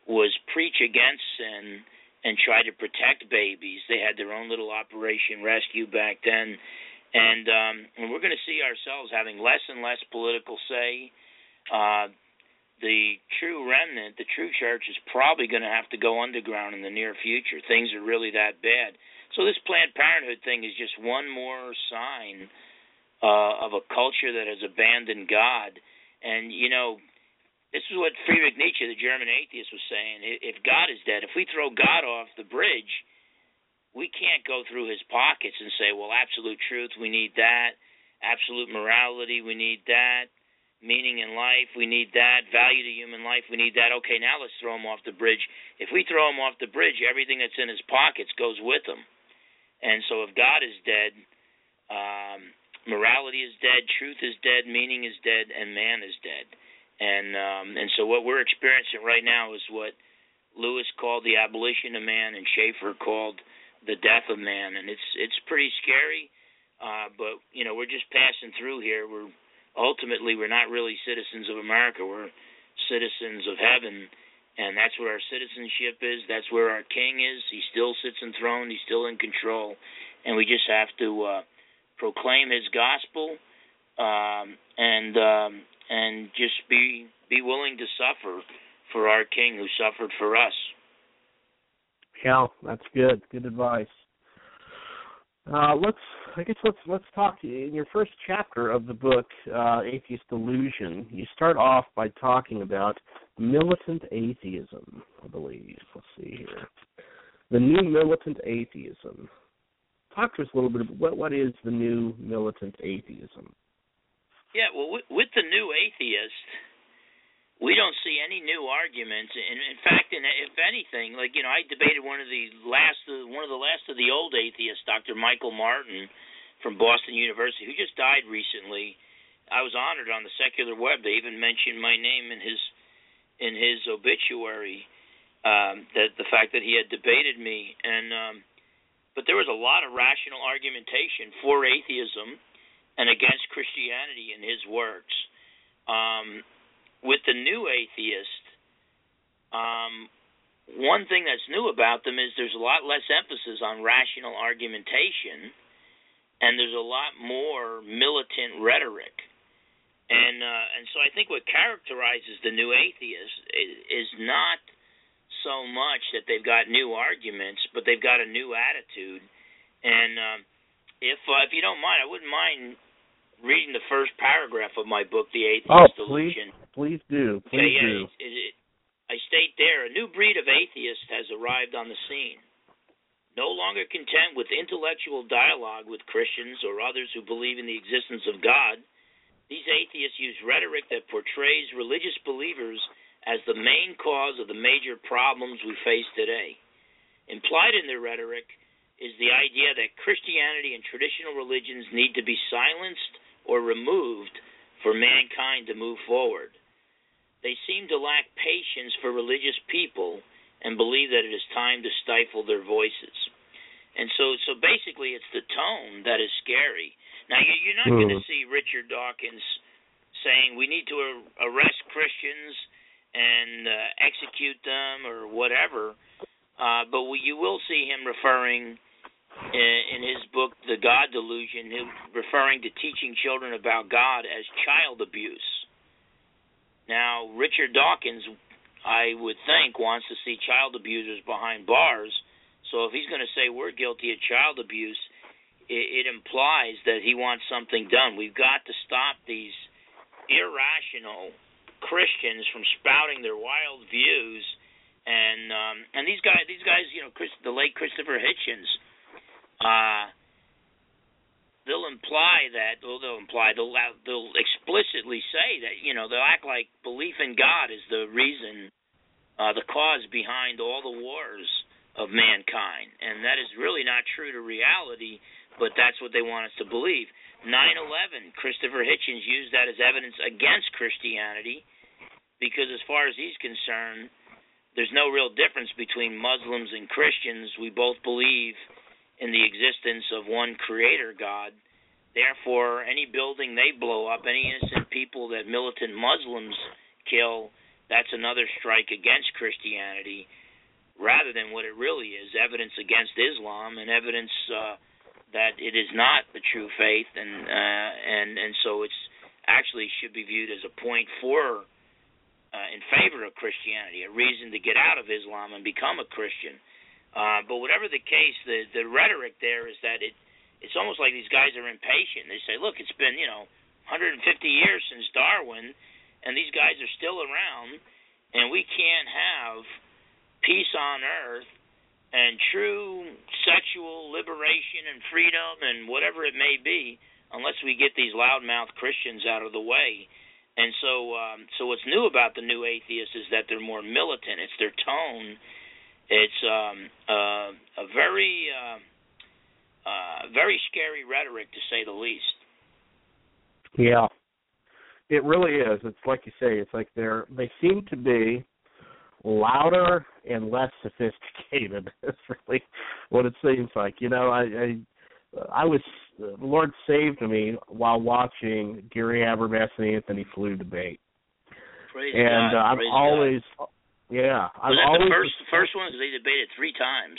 was preach against sin and try to protect babies. They had their own little Operation Rescue back then. And um and we're going to see ourselves having less and less political say. Uh the true remnant, the true church is probably going to have to go underground in the near future. Things are really that bad. So this Planned Parenthood thing is just one more sign uh, of a culture that has abandoned God. And you know, this is what Friedrich Nietzsche, the German atheist, was saying. If God is dead, if we throw God off the bridge, we can't go through his pockets and say, well, absolute truth, we need that. Absolute morality, we need that meaning in life, we need that. Value to human life, we need that. Okay, now let's throw him off the bridge. If we throw him off the bridge, everything that's in his pockets goes with him. And so if God is dead, um, morality is dead, truth is dead, meaning is dead, and man is dead. And um, and so what we're experiencing right now is what Lewis called the abolition of man, and Schaeffer called the death of man. And it's it's pretty scary. Uh, but you know we're just passing through here. We're ultimately we're not really citizens of America. We're citizens of heaven, and that's where our citizenship is. That's where our king is. He still sits enthroned. He's still in control, and we just have to uh, proclaim his gospel um, and um, and just be be willing to suffer for our king who suffered for us. Yeah, that's good. Good advice. Uh, let's, I guess, let's let's talk in your first chapter of the book, uh, Atheist Delusion. You start off by talking about militant atheism. I believe. Let's see here, the new militant atheism. Talk to us a little bit about what what is the new militant atheism. Yeah, well, with, with the new atheist, we don't see any new arguments. And in fact, in, if anything, like you know, I debated one of the last, one of the last of the old atheists, Dr. Michael Martin from Boston University, who just died recently. I was honored on the secular web. They even mentioned my name in his in his obituary. Um, that the fact that he had debated me, and um, but there was a lot of rational argumentation for atheism and against Christianity in his works. Um, with the new atheist, um, one thing that's new about them is there's a lot less emphasis on rational argumentation, and there's a lot more militant rhetoric. And uh, and so I think what characterizes the new atheist is, is not so much that they've got new arguments, but they've got a new attitude. And um, if uh, if you don't mind, I wouldn't mind reading the first paragraph of my book, The Atheist oh, Delusion. Please, please do. Please okay, yeah, do. It, it, it, I state there, a new breed of atheists has arrived on the scene. No longer content with intellectual dialogue with Christians or others who believe in the existence of God, these atheists use rhetoric that portrays religious believers as the main cause of the major problems we face today. Implied in their rhetoric is the idea that Christianity and traditional religions need to be silenced or removed for mankind to move forward. They seem to lack patience for religious people and believe that it is time to stifle their voices. And so, so basically, it's the tone that is scary. Now, you're not going to see Richard Dawkins saying we need to arrest Christians and uh, execute them or whatever, uh, but you will see him referring in his book, The God Delusion, referring to teaching children about God as child abuse. Now, Richard Dawkins, I would think, wants to see child abusers behind bars. So if he's going to say we're guilty of child abuse, it, it implies that he wants something done. We've got to stop these irrational Christians from spouting their wild views. And um, and these guys, these guys, you know, Chris, the late Christopher Hitchens uh, they'll imply that, or they'll imply, they'll they'll explicitly say that you know they'll act like belief in God is the reason, uh, the cause behind all the wars of mankind, and that is really not true to reality. But that's what they want us to believe. 9/11, Christopher Hitchens used that as evidence against Christianity, because as far as he's concerned, there's no real difference between Muslims and Christians. We both believe in the existence of one creator God. Therefore, any building they blow up, any innocent people that militant Muslims kill, that's another strike against Christianity rather than what it really is evidence against Islam and evidence uh, that it is not the true faith and uh, and and so it's actually should be viewed as a point for uh, in favor of Christianity, a reason to get out of Islam and become a Christian. Uh, but whatever the case, the the rhetoric there is that it it's almost like these guys are impatient. They say, look, it's been you know 150 years since Darwin, and these guys are still around, and we can't have peace on earth and true sexual liberation and freedom and whatever it may be unless we get these loudmouth Christians out of the way. And so, um, so what's new about the new atheists is that they're more militant. It's their tone it's um, uh, a very, uh, uh, very scary rhetoric to say the least. Yeah, it really is. It's like you say. It's like they're they seem to be louder and less sophisticated. That's really what it seems like. You know, I I, I was the Lord saved me while watching Gary Habermas and Antony Flew debate. Praise and God. uh, I'm always God. Yeah, Was I'm that the first the first one? They debated three times.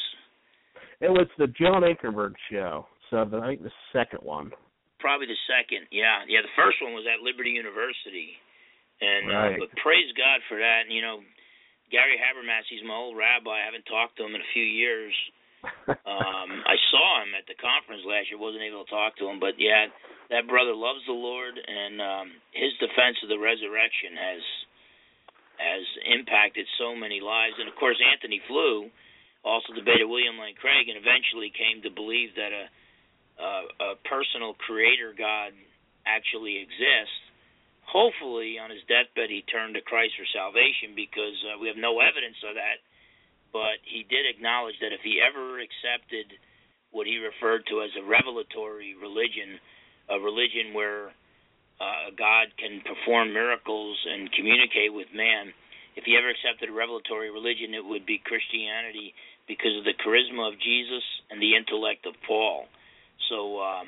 It was the John Ankerberg show. So the, I think the second one. Probably the second. Yeah, yeah. The first one was at Liberty University, and Right. uh, but praise God for that. And you know, Gary Habermas, he's my old rabbi. I haven't talked to him in a few years. um, I saw him at the conference last year. wasn't able to talk to him, but yeah, that brother loves the Lord, and um, his defense of the resurrection has has impacted so many lives. And of course, Antony Flew also debated William Lane Craig, and eventually came to believe that a a, a personal creator God actually exists. Hopefully, on his deathbed, he turned to Christ for salvation because uh, we have no evidence of that. But he did acknowledge that if he ever accepted what he referred to as a revelatory religion, a religion where uh, God can perform miracles and communicate with man, if he ever accepted a revelatory religion, it would be Christianity because of the charisma of Jesus and the intellect of Paul. So, um,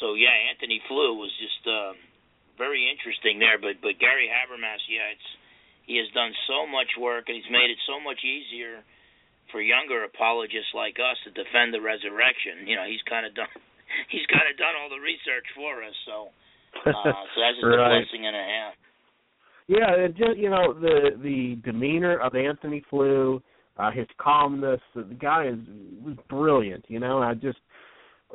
so yeah, Antony Flew was just uh, very interesting there. But but Gary Habermas, yeah, it's he has done so much work and he's made it so much easier for younger apologists like us to defend the resurrection. You know, he's kind of done he's kind of done all the research for us. So, uh, so that's just a blessing and a half. Yeah, it just you know the the demeanor of Antony Flew, uh, his calmness. The guy is was brilliant. You know, I just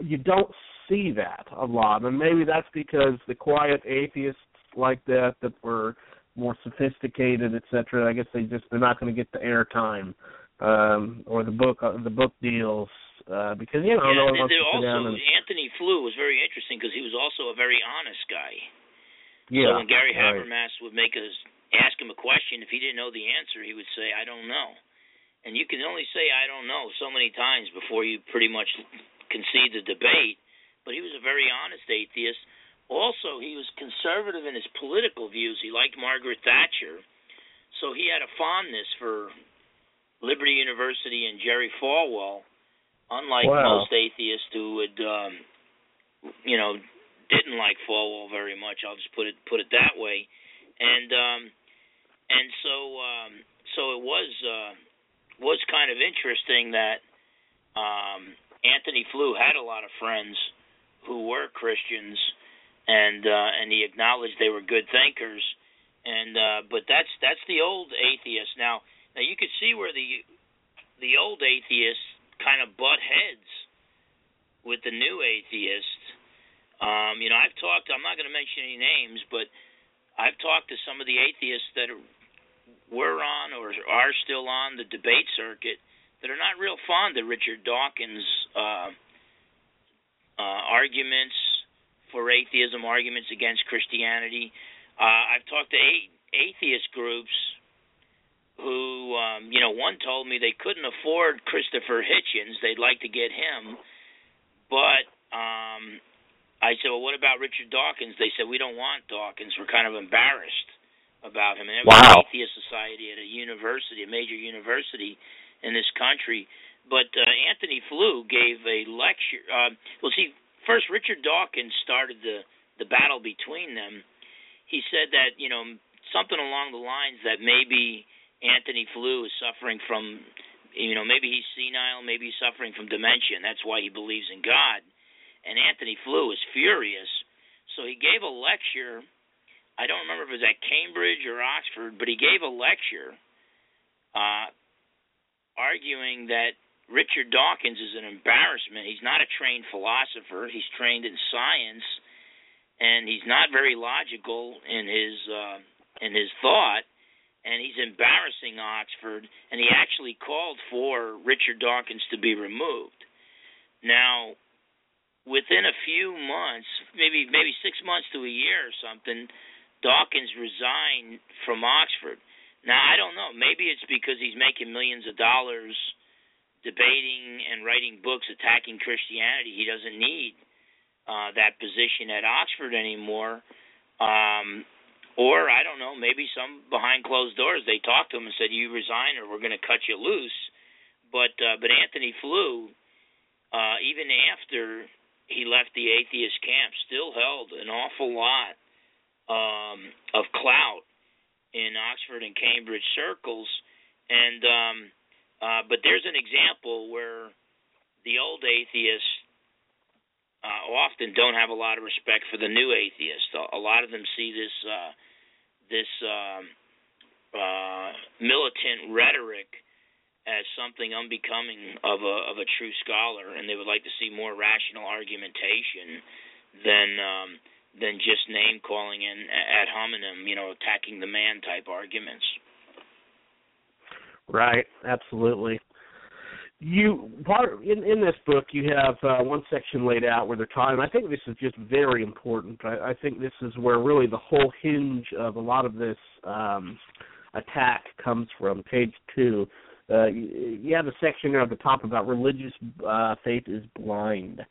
you don't see that a lot, and maybe that's because the quiet atheists like that that were more sophisticated, etc. I guess they just they're not going to get the airtime um, or the book uh, the book deals uh, because you know yeah, no one wants to sit down also and Antony Flew was very interesting because he was also a very honest guy. yeah. So when Gary right. Habermas would make us ask him a question, if he didn't know the answer, he would say, "I don't know." And you can only say "I don't know" so many times before you pretty much concede the debate. But he was a very honest atheist. Also, he was conservative in his political views. He liked Margaret Thatcher, so he had a fondness for Liberty University and Jerry Falwell, unlike Wow. most atheists who would, um, you know, didn't like Falwell very much. I'll just put it put it that way, and um, and so um, so it was uh, was kind of interesting that um, Antony Flew had a lot of friends who were Christians, and uh, and he acknowledged they were good thinkers, and uh, but that's that's the old atheist. Now now you could see where the the old atheists kind of butt heads with the new atheists. Um, you know, I've talked. I'm not going to mention any names, but I've talked to some of the atheists that were on or are still on the debate circuit that are not real fond of Richard Dawkins' uh, uh, arguments for atheism, arguments against Christianity. Uh, I've talked to a- atheist groups who, um, you know, one told me they couldn't afford Christopher Hitchens. They'd like to get him, but um, I said, well, what about Richard Dawkins? They said we don't want Dawkins. We're kind of embarrassed about him. And it was Wow. an atheist society at a university, a major university, in this country. But uh, Antony Flew gave a lecture. Uh, well, see, first Richard Dawkins started the the battle between them. He said that you know something along the lines that maybe Antony Flew is suffering from, you know, maybe he's senile, maybe he's suffering from dementia, and that's why he believes in God. And Antony Flew is furious, so he gave a lecture. I don't remember if it was at Cambridge or Oxford, but he gave a lecture uh, arguing that Richard Dawkins is an embarrassment. He's not a trained philosopher. He's trained in science, and he's not very logical in his uh, in his thought and he's embarrassing Oxford, and he actually called for Richard Dawkins to be removed. Now, within a few months, maybe maybe six months to a year or something, Dawkins resigned from Oxford. Now I don't know. Maybe it's because he's making millions of dollars debating and writing books attacking Christianity. He doesn't need uh, that position at Oxford anymore. Um, or I don't know, maybe some behind closed doors they talked to him and said, "You resign, or we're going to cut you loose." But uh, but Antony Flew, uh, even after he left the atheist camp, still held an awful lot um, of clout in Oxford and Cambridge circles. And um, uh, but there's an example where the old atheists uh, often don't have a lot of respect for the new atheists. A, lot of them see this uh, this um, uh, militant rhetoric as something unbecoming of a of a true scholar, and they would like to see more rational argumentation than um, than just name calling and ad hominem, you know, attacking the man type arguments. Right, absolutely you part in in this book you have uh, one section laid out where they're talking. I think this is just very important. I, I think this is where really the whole hinge of a lot of this um, attack comes from. Page two, uh, you, you have a section there at the top about religious uh, faith is blind.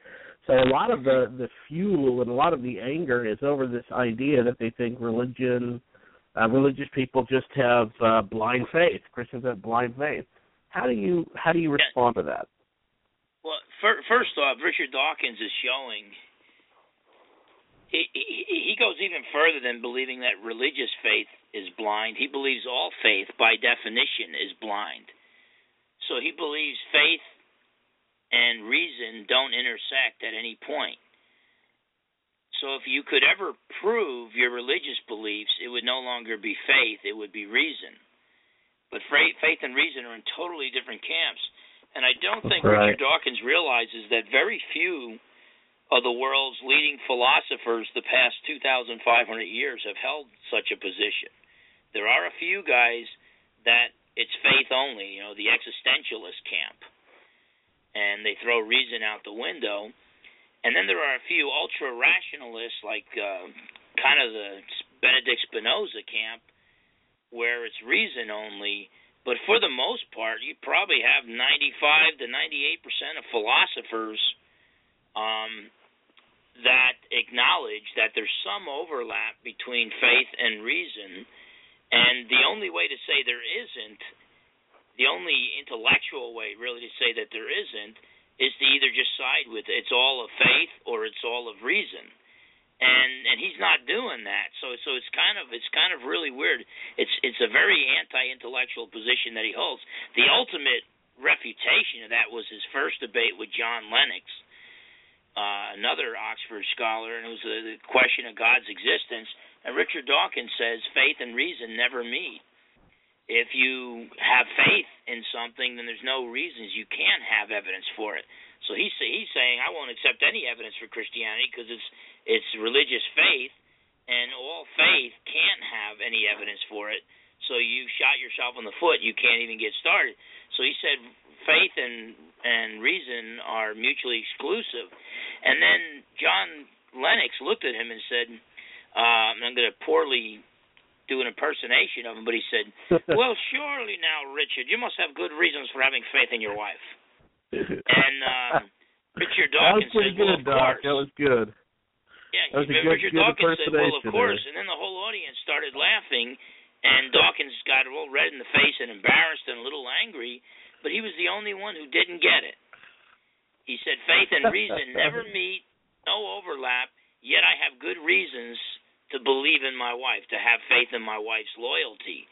So a lot of the the fuel and a lot of the anger is over this idea that they think religion, uh, religious people just have uh, blind faith. Christians have blind faith how do you how do you respond to that? Well, first off, Richard Dawkins is showing he, he he goes even further than believing that religious faith is blind. He believes all faith, by definition, is blind. So he believes faith and reason don't intersect at any point. So if you could ever prove your religious beliefs, it would no longer be faith, it would be reason. But faith and reason are in totally different camps. And I don't think right. Richard Dawkins realizes that very few of the world's leading philosophers the past 2,500 years have held such a position. There are a few guys that it's faith only, you know, the existentialist camp. And they throw reason out the window. And then there are a few ultra rationalists, like uh, kind of the Benedict Spinoza camp, where it's reason only. But for the most part, you probably have 95 to 98 percent of philosophers um, that acknowledge that there's some overlap between faith and reason. And the only way to say there isn't, the only intellectual way really to say that there isn't, is to either just side with it's all of faith or it's all of reason and and he's not doing that. So so it's kind of it's kind of really weird. It's it's a very anti-intellectual position that he holds. The ultimate refutation of that was his first debate with John Lennox, uh, another Oxford scholar, and it was the, the question of God's existence. And Richard Dawkins says faith and reason never meet. If you have faith in something, then there's no reasons you can't have evidence for it. So he's he's saying I won't accept any evidence for Christianity because it's it's religious faith, and all faith can't have any evidence for it. So you shot yourself in the foot. You can't even get started. So he said faith and and reason are mutually exclusive. And then John Lennox looked at him and said, uh, "I'm going to poorly do an impersonation of him, but he said, "Well, surely now, Richard, you must have good reasons for having faith in your wife." And uh, Richard Dawkins said, "Well, of Doc. course." That was good. Yeah, that was a good, Richard good Dawkins said, "Well, of course," and then the whole audience started laughing, and Dawkins got all red in the face and embarrassed and a little angry but he was the only one who didn't get it. He said faith and reason never meet, no overlap, yet I have good reasons to believe in my wife, to have faith in my wife's loyalty.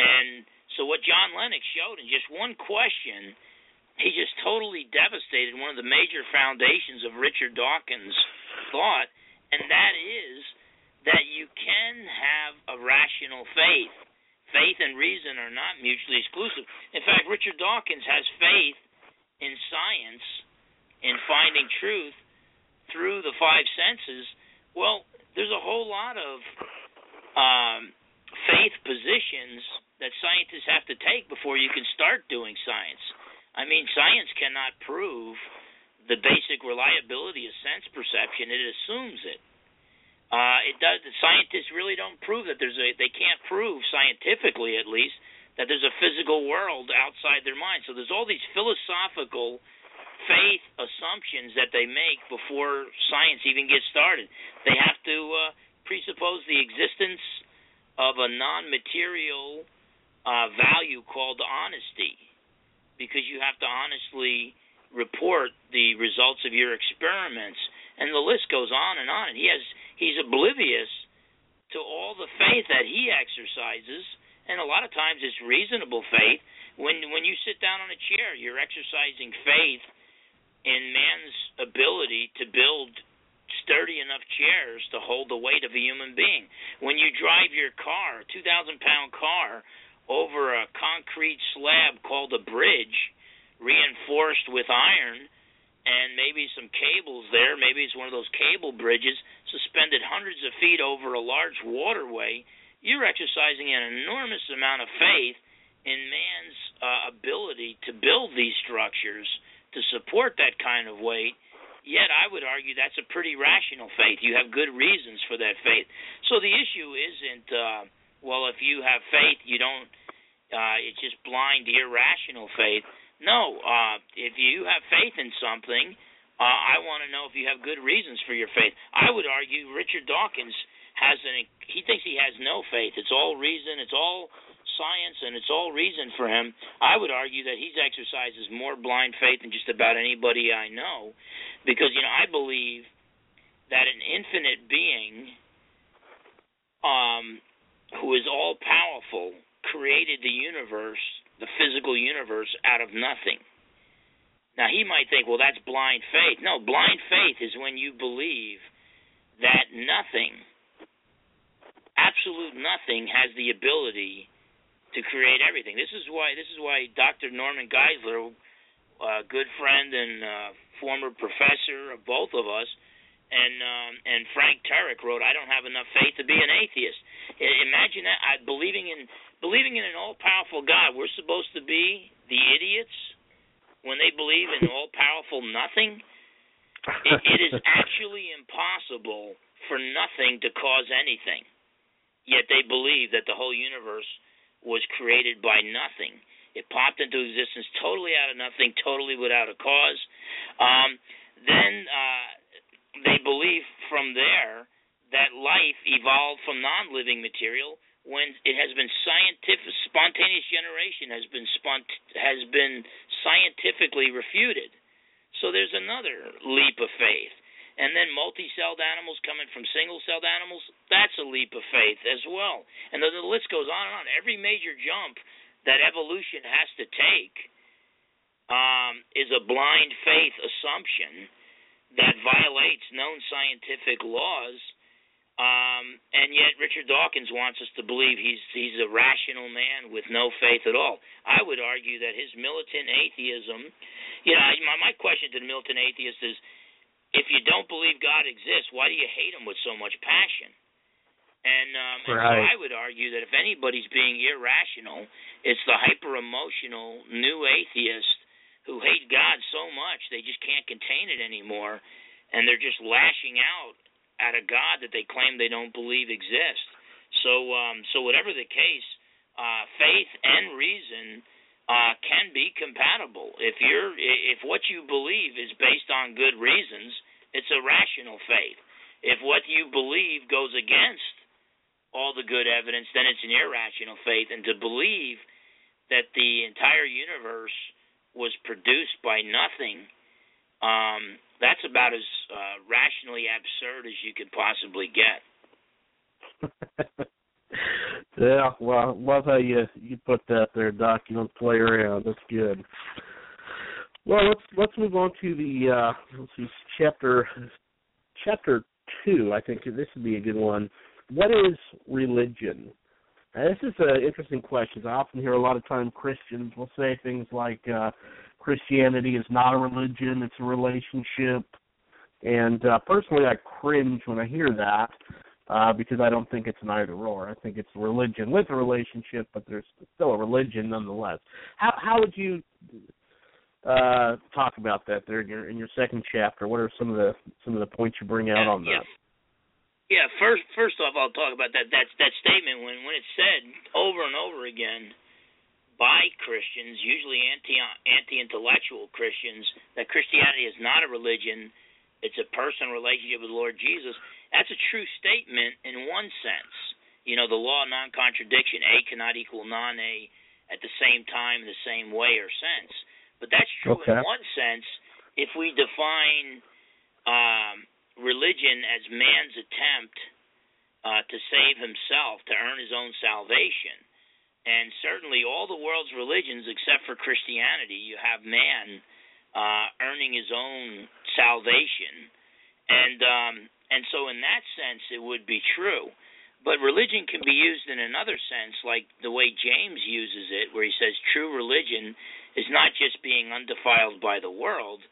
And so what John Lennox showed in just one question, he just totally devastated one of the major foundations of Richard Dawkins' thought, and that is that you can have a rational faith. Faith and reason are not mutually exclusive. In fact, Richard Dawkins has faith in science, in finding truth through the five senses. Well, there's a whole lot of um, faith positions that scientists have to take before you can start doing science. I mean, science cannot prove the basic reliability of sense perception; it assumes it. Uh, it does. The scientists really don't prove that there's a. They can't prove scientifically, at least, that there's a physical world outside their mind. So there's all these philosophical faith assumptions that they make before science even gets started. They have to uh, presuppose the existence of a non-material uh, value called honesty, because you have to honestly report the results of your experiments, and the list goes on and on. And he has he's oblivious to all the faith that he exercises, and a lot of times it's reasonable faith. When when you sit down on a chair, you're exercising faith in man's ability to build sturdy enough chairs to hold the weight of a human being. When you drive your car, a 2,000 pound car, over a concrete slab called a bridge, reinforced with iron, and maybe some cables there. Maybe it's one of those cable bridges suspended hundreds of feet over a large waterway. You're exercising an enormous amount of faith in man's uh, ability to build these structures to support that kind of weight. Yet I would argue that's a pretty rational faith. You have good reasons for that faith. So the issue isn't uh, well if you have faith you don't uh, it's just blind irrational faith no, uh, if you have faith in something, uh, I want to know if you have good reasons for your faith. I would argue Richard Dawkins has an he thinks he has no faith. It's all reason. It's all science, and it's all reason for him. I would argue that he's exercises more blind faith than just about anybody I know, because you know I believe that an infinite being, um, who is all powerful, created the universe the physical universe out of nothing. Now he might think, well, that's blind faith. No, blind faith is when you believe that nothing, absolute nothing, has the ability to create everything. This is why this is why Dr. Norman Geisler, a good friend and uh, former professor of both of us, and um, and Frank Turek wrote, "I don't have enough faith to be an atheist." Imagine that I, believing in believing in an all-powerful God. We're supposed to be the idiots when they believe in all-powerful nothing. It, it is actually impossible for nothing to cause anything. Yet they believe that the whole universe was created by nothing. It popped into existence totally out of nothing, totally without a cause. Um, then uh, they believe from there that life evolved from non-living material when it has been scientific spontaneous generation has been spont has been scientifically refuted. So there's another leap of faith. And then multi-celled animals coming from single-celled animals, that's a leap of faith as well. And the, the list goes on and on. Every major jump that evolution has to take um, is a blind faith assumption that violates known scientific laws. Um, and yet Richard Dawkins wants us to believe he's he's a rational man with no faith at all. I would argue that his militant atheism, you know, my my question to the militant atheist is, if you don't believe God exists, why do you hate him with so much passion? And, um, right. and so I would argue that if anybody's being irrational, it's the hyper emotional new atheist who hate God so much they just can't contain it anymore, and they're just lashing out at a God that they claim they don't believe exists. So, um, so whatever the case, uh, faith and reason uh, can be compatible. If you're, if what you believe is based on good reasons, it's a rational faith. If what you believe goes against all the good evidence, then it's an irrational faith. And to believe that the entire universe was produced by nothing, um, that's about as uh, rationally absurd as you could possibly get. yeah, well, love how you you put that there, Doc. You don't play around. That's good. Well, let's let's move on to the uh, let's see, chapter chapter two. I think this would be a good one. What is religion? Now, this is an interesting question. I often hear a lot of time Christians will say things like uh, Christianity is not a religion; it's a relationship. And uh, personally, I cringe when I hear that uh, because I don't think it's an either or. I think it's a religion with a relationship, but there's still a religion nonetheless. How how would you uh, talk about that there in your in your second chapter? What are some of the some of the points you bring out on that? Yeah. yeah, first first off, I'll talk about that that that statement when when it's said over and over again by Christians, usually anti anti intellectual Christians, that Christianity is not a religion it's a personal relationship with the Lord Jesus. That's a true statement in one sense. You know, the law of non contradiction, A cannot equal non A at the same time, in the same way or sense. But that's true okay. in one sense if we define um, religion as man's attempt uh, to save himself, to earn his own salvation. And certainly all the world's religions, except for Christianity, you have man uh, earning his own salvation, and um, and so in that sense it would be true. But religion can be used in another sense, like the way James uses it, where he says true religion is not just being undefiled by the world,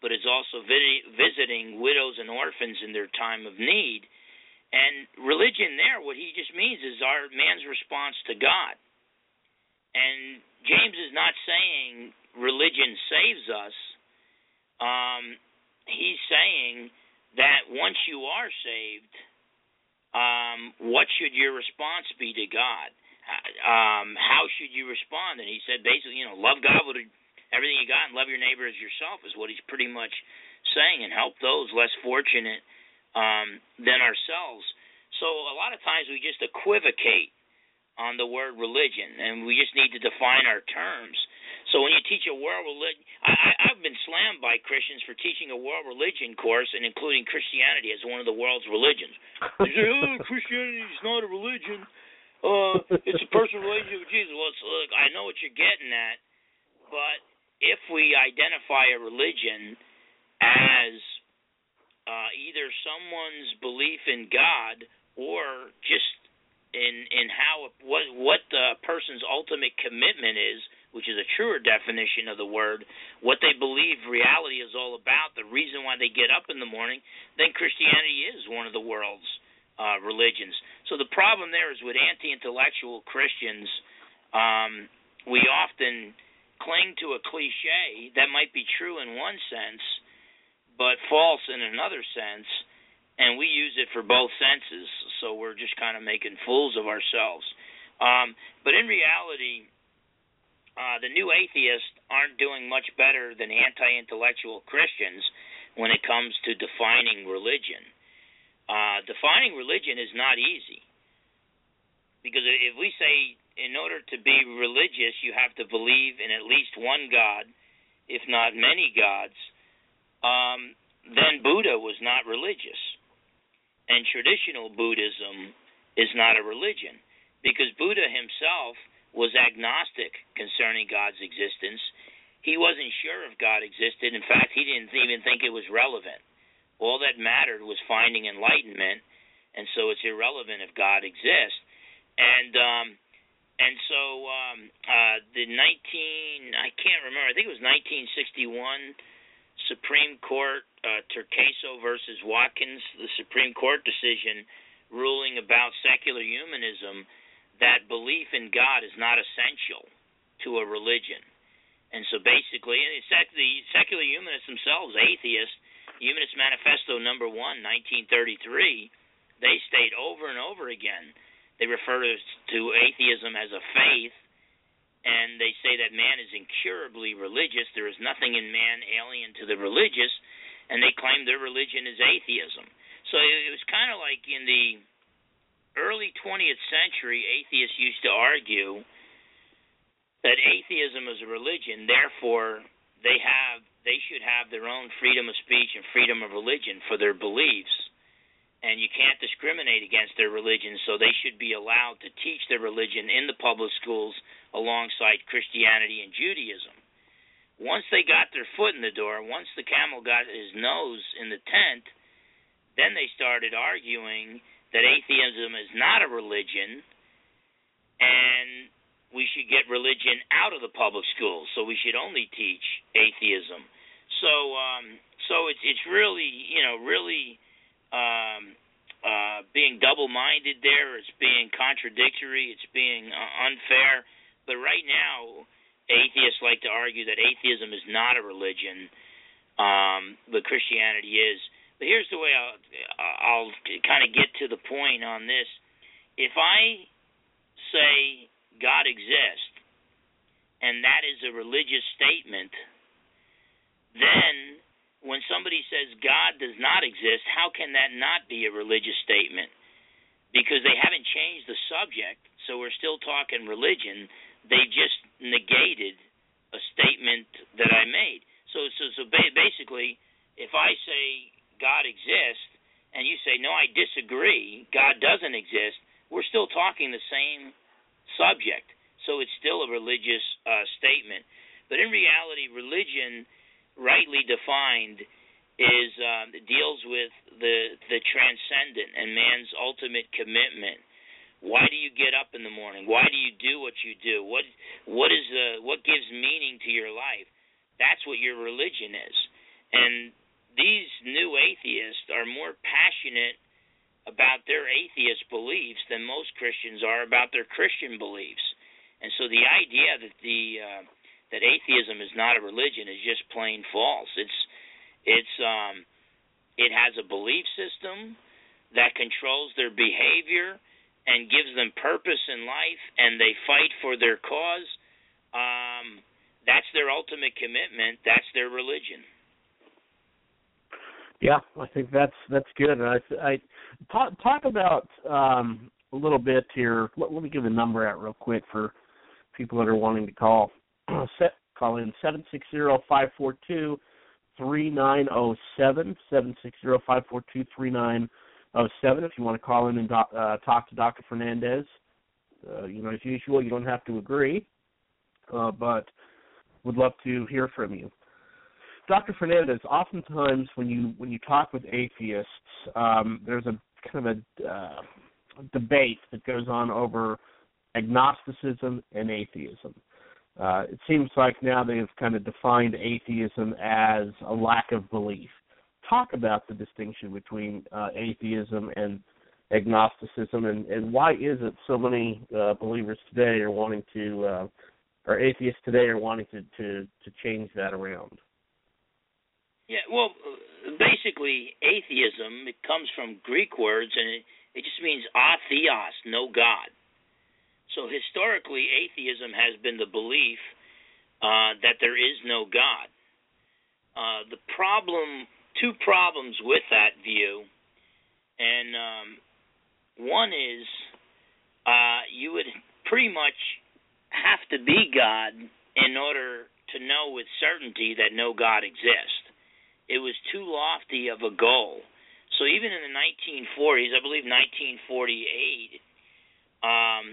but is also visiting widows and orphans in their time of need. And religion there, what he just means is our man's response to God. And James is not saying religion saves us. Um, he's saying that once you are saved, um, what should your response be to God? Um, how should you respond? And he said basically, you know, love God with everything you got and love your neighbor as yourself is what he's pretty much saying, and help those less fortunate um, than ourselves. So a lot of times we just equivocate on the word religion, and we just need to define our terms. So when you teach a world religion, I, I've been slammed by Christians for teaching a world religion course and including Christianity as one of the world's religions. They say, "Oh, Christianity is not a religion. Uh, it's a personal relationship with Jesus." Well, it's, look, I know what you're getting at, but if we identify a religion as uh, either someone's belief in God or just in in how what what the person's ultimate commitment is which is a truer definition of the word, what they believe reality is all about, the reason why they get up in the morning, then Christianity is one of the world's uh, religions. So the problem there is with anti intellectual Christians, um, we often cling to a cliche that might be true in one sense, but false in another sense, and we use it for both senses. So we're just kind of making fools of ourselves. Um, but in reality, uh, the new atheists aren't doing much better than anti-intellectual Christians when it comes to defining religion. Uh, defining religion is not easy because if we say in order to be religious you have to believe in at least one God, if not many gods, um, then Buddha was not religious, and traditional Buddhism is not a religion because Buddha himself was agnostic concerning God's existence. He wasn't sure if God existed. In fact, he didn't even think it was relevant. All that mattered was finding enlightenment, and so it's irrelevant if God exists. And um, and so um, uh, the 19 I can't remember. I think it was 1961 Supreme Court uh, Torcaso versus Watkins, the Supreme Court decision ruling about secular humanism that belief in God is not essential to a religion. And so basically, and the secular humanists themselves, atheists, Humanist Manifesto number one, 1933, they state over and over again, they refer to atheism as a faith, and they say that man is incurably religious. There is nothing in man alien to the religious, and they claim their religion is atheism. So it was kind of like in the early 20th century, atheists used to argue that atheism is a religion, therefore they have they should have their own freedom of speech and freedom of religion for their beliefs. And you can't discriminate against their religion, so they should be allowed to teach their religion in the public schools alongside Christianity and Judaism. Once they got their foot in the door, once the camel got his nose in the tent, then they started arguing that atheism is not a religion and we should get religion out of the public schools, so we should only teach atheism. So, um, so it's it's really you know really um, uh, being double-minded there. It's being contradictory. It's being uh, unfair. But right now, atheists like to argue that atheism is not a religion, um, but Christianity is. But here's the way I'll I'll kind of get to the point on this. If I say God exists, and that is a religious statement, then when somebody says God does not exist, how can that not be a religious statement? Because they haven't changed the subject, so we're still talking religion. They just negated a statement that I made. So, so, so basically, if I say God exists, and you say no, I disagree, God doesn't exist, we're still talking the same subject. So it's still a religious uh, statement. But in reality, religion, rightly defined, is um, deals with the the transcendent and man's ultimate commitment. Why do you get up in the morning? Why do you do what you do? What what is the what gives meaning to your life? That's what your religion is. And these new atheists are more passionate about their atheist beliefs than most Christians are about their Christian beliefs. And so the idea that the uh, that atheism is not a religion is just plain false. It's it's um, it has a belief system that controls their behavior and gives them purpose in life, and they fight for their cause. Um, that's their ultimate commitment. That's their religion. Yeah, I think that's that's good. I, I talk talk about um, a little bit here. Let, let me give a number out real quick for people that are wanting to call. Set call in seven six zero five four two three nine zero seven seven six zero five four two three nine. If you want to call in and do, uh, talk to Dr. Fernandes, uh, you know as usual, you don't have to agree, uh, but would love to hear from you. Dr. Fernandes, oftentimes when you when you talk with atheists, um, there's a kind of a uh, debate that goes on over agnosticism and atheism. Uh, it seems like now they've kind of defined atheism as a lack of belief. Talk about the distinction between uh, atheism and agnosticism, and, and why is it so many uh, believers today are wanting to, uh, or atheists today are wanting to, to, to change that around? Yeah, well, basically, atheism it comes from Greek words, and it, it just means atheos, no God. So historically, atheism has been the belief uh, that there is no God. Uh, the problem, two problems with that view, and um, one is uh, you would pretty much have to be God in order to know with certainty that no God exists it was too lofty of a goal. So even in the 1940s, I believe 1948, um,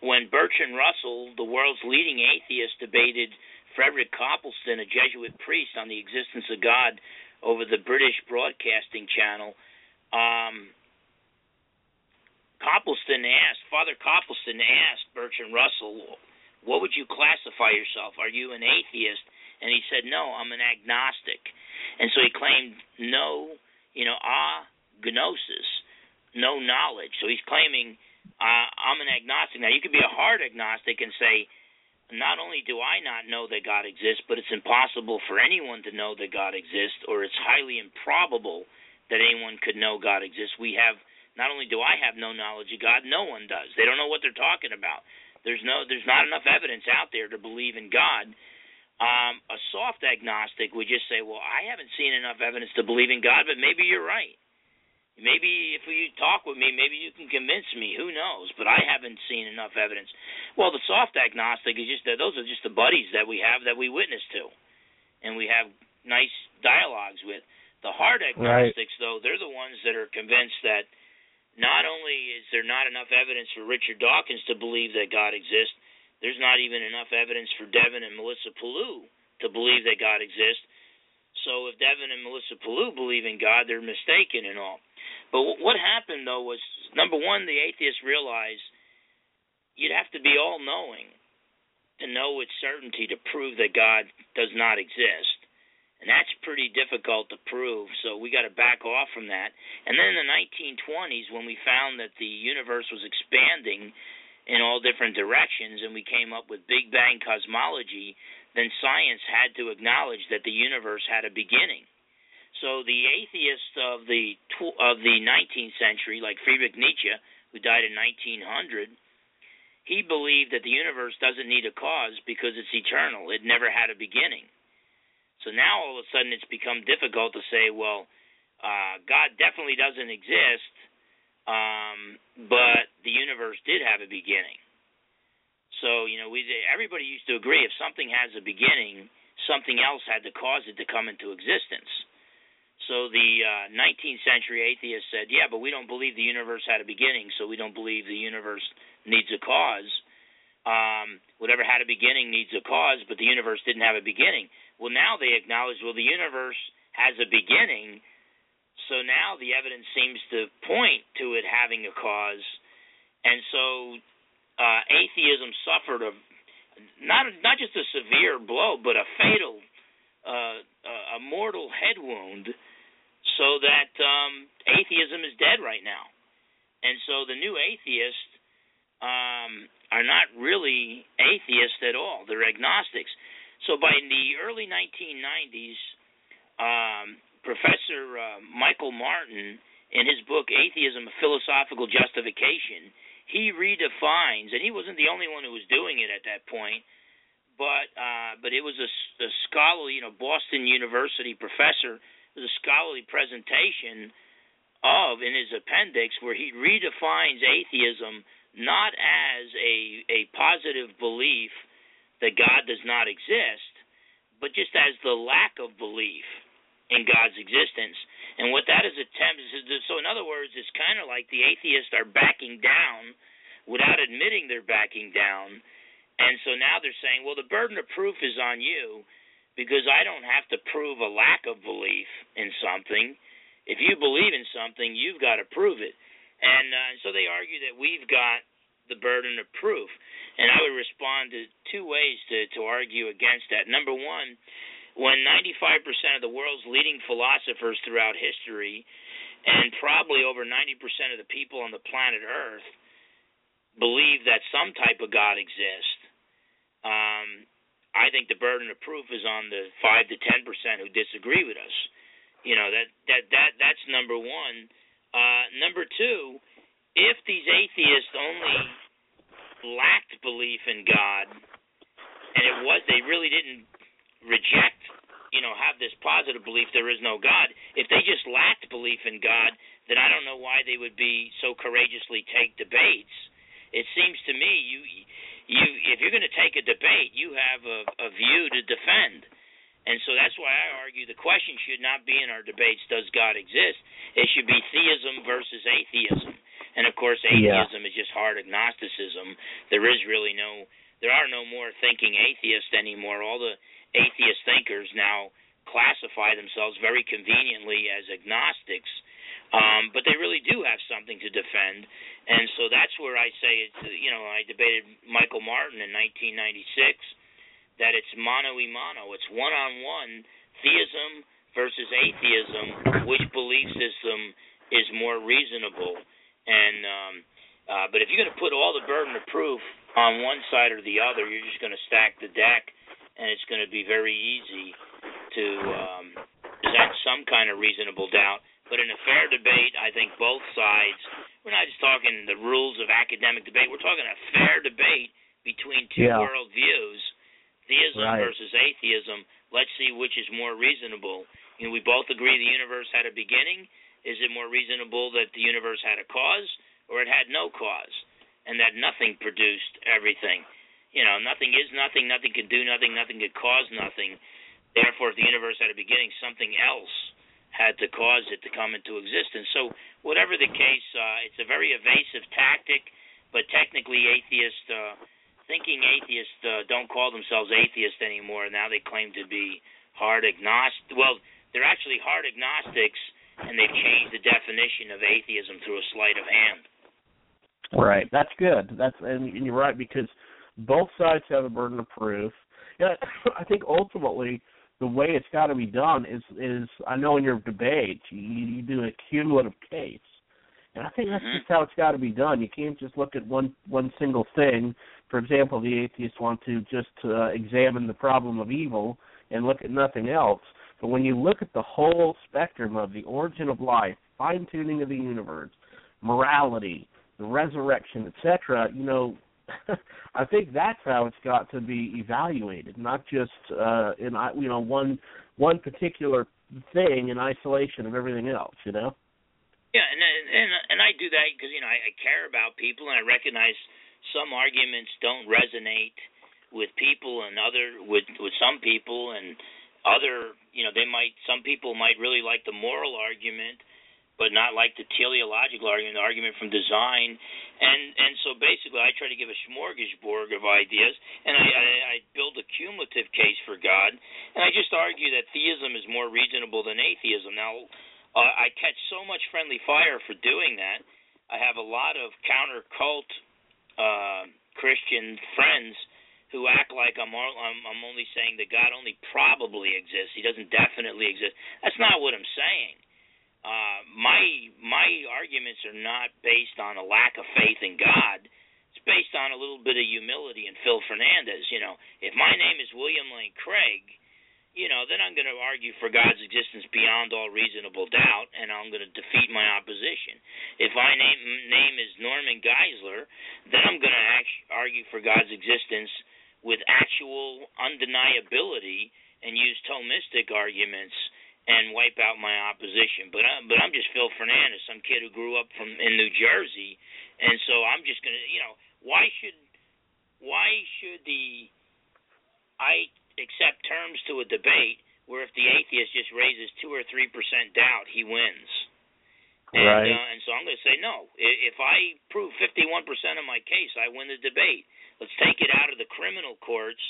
when Bertrand Russell, the world's leading atheist, debated Frederick Copleston, a Jesuit priest, on the existence of God over the British Broadcasting Channel, um, Copleston asked, Father Copleston asked Bertrand Russell, what would you classify yourself? Are you an atheist? And he said, no, I'm an agnostic. And so he claimed no, you know, agnosis, no knowledge. So he's claiming uh, I'm an agnostic. Now you could be a hard agnostic and say, not only do I not know that God exists, but it's impossible for anyone to know that God exists, or it's highly improbable that anyone could know God exists. We have not only do I have no knowledge of God, no one does. They don't know what they're talking about. There's no there's not enough evidence out there to believe in God um, a soft agnostic would just say, "Well, I haven't seen enough evidence to believe in God, but maybe you're right." Maybe if you talk with me, maybe you can convince me. Who knows? But I haven't seen enough evidence. Well, the soft agnostic is just that those are just the buddies that we have that we witness to, and we have nice dialogues with. The hard agnostics, right. though, they're the ones that are convinced that not only is there not enough evidence for Richard Dawkins to believe that God exists, there's not even enough evidence for Devin and Melissa Pellew to believe that God exists. So if Devin and Melissa Pellew believe in God, they're mistaken and all. But what happened though was number one, the atheists realized you'd have to be all knowing to know with certainty to prove that God does not exist. And that's pretty difficult to prove, so we got to back off from that. And then in the 1920s, when we found that the universe was expanding in all different directions and we came up with Big Bang cosmology, then science had to acknowledge that the universe had a beginning. So the atheists of the of the 19th century, like Friedrich Nietzsche, who died in 1900, he believed that the universe doesn't need a cause because it's eternal. It never had a beginning. So now all of a sudden it's become difficult to say, well, uh, God definitely doesn't exist, um, but the universe did have a beginning. So you know, we everybody used to agree if something has a beginning, something else had to cause it to come into existence. So the uh, 19th century atheists said, yeah, but we don't believe the universe had a beginning, so we don't believe the universe needs a cause. Um, whatever had a beginning needs a cause, but the universe didn't have a beginning. Well, now they acknowledge, well, the universe has a beginning, so now the evidence seems to point to it having a cause, and so uh, atheism suffered a not not just a severe blow, but a fatal, uh, a mortal head wound, so that um, atheism is dead right now, and so the new atheists um, are not really atheists at all; they're agnostics. So by the early 1990s, um, Professor uh, Michael Martin, in his book Atheism: A Philosophical Justification, he redefines, and he wasn't the only one who was doing it at that point, but uh, but it was a, a scholarly, you know, Boston University professor. A scholarly presentation of in his appendix where he redefines atheism not as a a positive belief that God does not exist, but just as the lack of belief in God's existence. And what that is attempts to, so in other words, it's kind of like the atheists are backing down without admitting they're backing down. And so now they're saying, well, the burden of proof is on you because I don't have to prove a lack of belief in something. If you believe in something, you've got to prove it. And uh, so they argue that we've got the burden of proof. And I would respond to two ways to, to argue against that. Number one, when 95% of the world's leading philosophers throughout history, and probably over 90% of the people on the planet Earth, believe that some type of God exists, um, I think the burden of proof is on the five to ten percent who disagree with us. You know that that that that's number one. Uh, number two, if these atheists only lacked belief in God, and it was they really didn't reject, you know, have this positive belief there is no God. If they just lacked belief in God, then I don't know why they would be so courageously take debates. It seems to me you you if you're going to take a debate, you have a, a view to defend. And so that's why I argue the question should not be in our debates does God exist? It should be theism versus atheism. And of course, atheism yeah. is just hard agnosticism. There is really no, there are no more thinking atheists anymore. All the atheist thinkers now classify themselves very conveniently as agnostics, um, but they really do have something to defend. And so that's where I say it's, you know, I debated Michael Martin in 1996 that it's mano y mano, it's one on one theism versus atheism, which belief system is more reasonable. And um, uh, but if you're going to put all the burden of proof on one side or the other, you're just going to stack the deck, and it's going to be very easy to um, present some kind of reasonable doubt. But in a fair debate, I think both sides. We're not just talking the rules of academic debate. We're talking a fair debate between two yeah. world views, theism right. versus atheism. Let's see which is more reasonable. You know, we both agree the universe had a beginning Is it more reasonable that the universe had a cause or it had no cause, and that nothing produced everything? You know, nothing is nothing, nothing can do nothing, nothing could cause nothing. Therefore, if the universe had a beginning, something else had to cause it to come into existence. So, whatever the case, uh, it's a very evasive tactic, but technically, atheists, uh, thinking atheists, uh, don't call themselves atheists anymore. Now they claim to be hard agnostic. Well, they're actually hard agnostics and they've changed the definition of atheism through a sleight of hand. Right. That's good. That's and, and you're right because both sides have a burden of proof. Yeah, I think ultimately the way it's got to be done is is I know in your debate you, you do a cumulative case, and I think that's mm-hmm. just how it's got to be done. You can't just look at one one single thing. For example, the atheists want to just uh, examine the problem of evil and look at nothing else. But when you look at the whole spectrum of the origin of life, fine tuning of the universe, morality, the resurrection, etc., you know, I think that's how it's got to be evaluated, not just uh, in you know one one particular thing in isolation of everything else. You know. Yeah, and and and I do that because you know I, I care about people and I recognize some arguments don't resonate with people and other with with some people and other you know they might some people might really like the moral argument but not like the teleological argument the argument from design and and so basically i try to give a smorgasbord of ideas and i i, I build a cumulative case for god and i just argue that theism is more reasonable than atheism now uh, i catch so much friendly fire for doing that i have a lot of counter cult uh christian friends who act like I'm I'm, I'm only saying that God only probably exists. He doesn't definitely exist. That's not what I'm saying. Uh, my my arguments are not based on a lack of faith in God. It's based on a little bit of humility in Phil Fernandes. You know, if my name is William Lane Craig, you know, then I'm going to argue for God's existence beyond all reasonable doubt, and I'm going to defeat my opposition. If my name name is Norman Geisler, then I'm going to argue for God's existence with actual undeniability and use Thomistic arguments and wipe out my opposition. But I, but I'm just Phil Fernandes, some kid who grew up from in New Jersey, and so I'm just gonna, you know, why should why should the I accept terms to a debate where if the atheist just raises two or three percent doubt, he wins. And, right. Uh, and so I'm going to say no. If I prove 51% of my case, I win the debate. Let's take it out of the criminal courts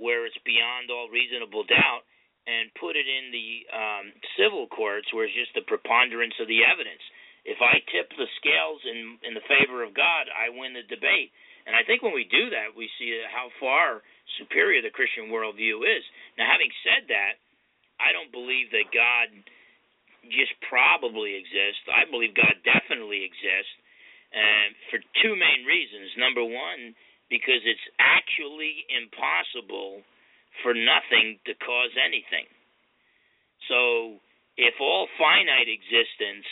where it's beyond all reasonable doubt and put it in the um, civil courts where it's just the preponderance of the evidence. If I tip the scales in in the favor of God, I win the debate. And I think when we do that, we see how far superior the Christian worldview is. Now, having said that, I don't believe that God just probably exists. I believe God definitely exists, and for two main reasons. Number one, because it's actually impossible for nothing to cause anything. So, if all finite existence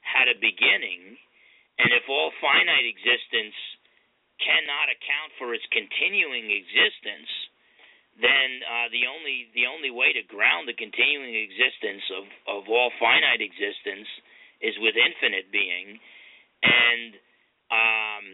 had a beginning, and if all finite existence cannot account for its continuing existence, then uh, the only the only way to ground the continuing existence of of all finite existence is with infinite being, and um,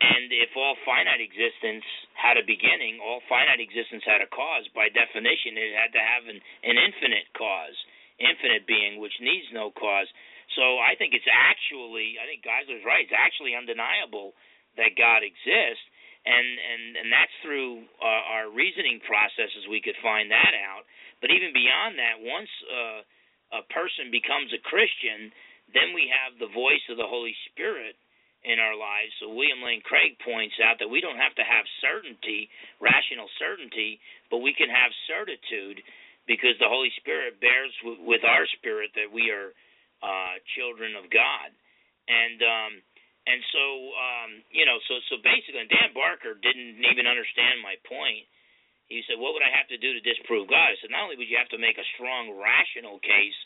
and if all finite existence had a beginning, all finite existence had a cause. By definition, it had to have an, an infinite cause, infinite being, which needs no cause. So I think it's actually, I think Geisler's right. It's actually undeniable that God exists, and and and that's through uh, our reasoning processes we could find that out. But even beyond that, once uh, a person becomes a Christian, then we have the voice of the Holy Spirit in our lives. So William Lane Craig points out that we don't have to have certainty, rational certainty, but we can have certitude because the Holy Spirit bears w- with our spirit that we are uh, children of God. And um, and so um, you know, so so basically, Dan Barker didn't even understand my point. He said, "What would I have to do to disprove God?" I said, "Not only would you have to make a strong rational case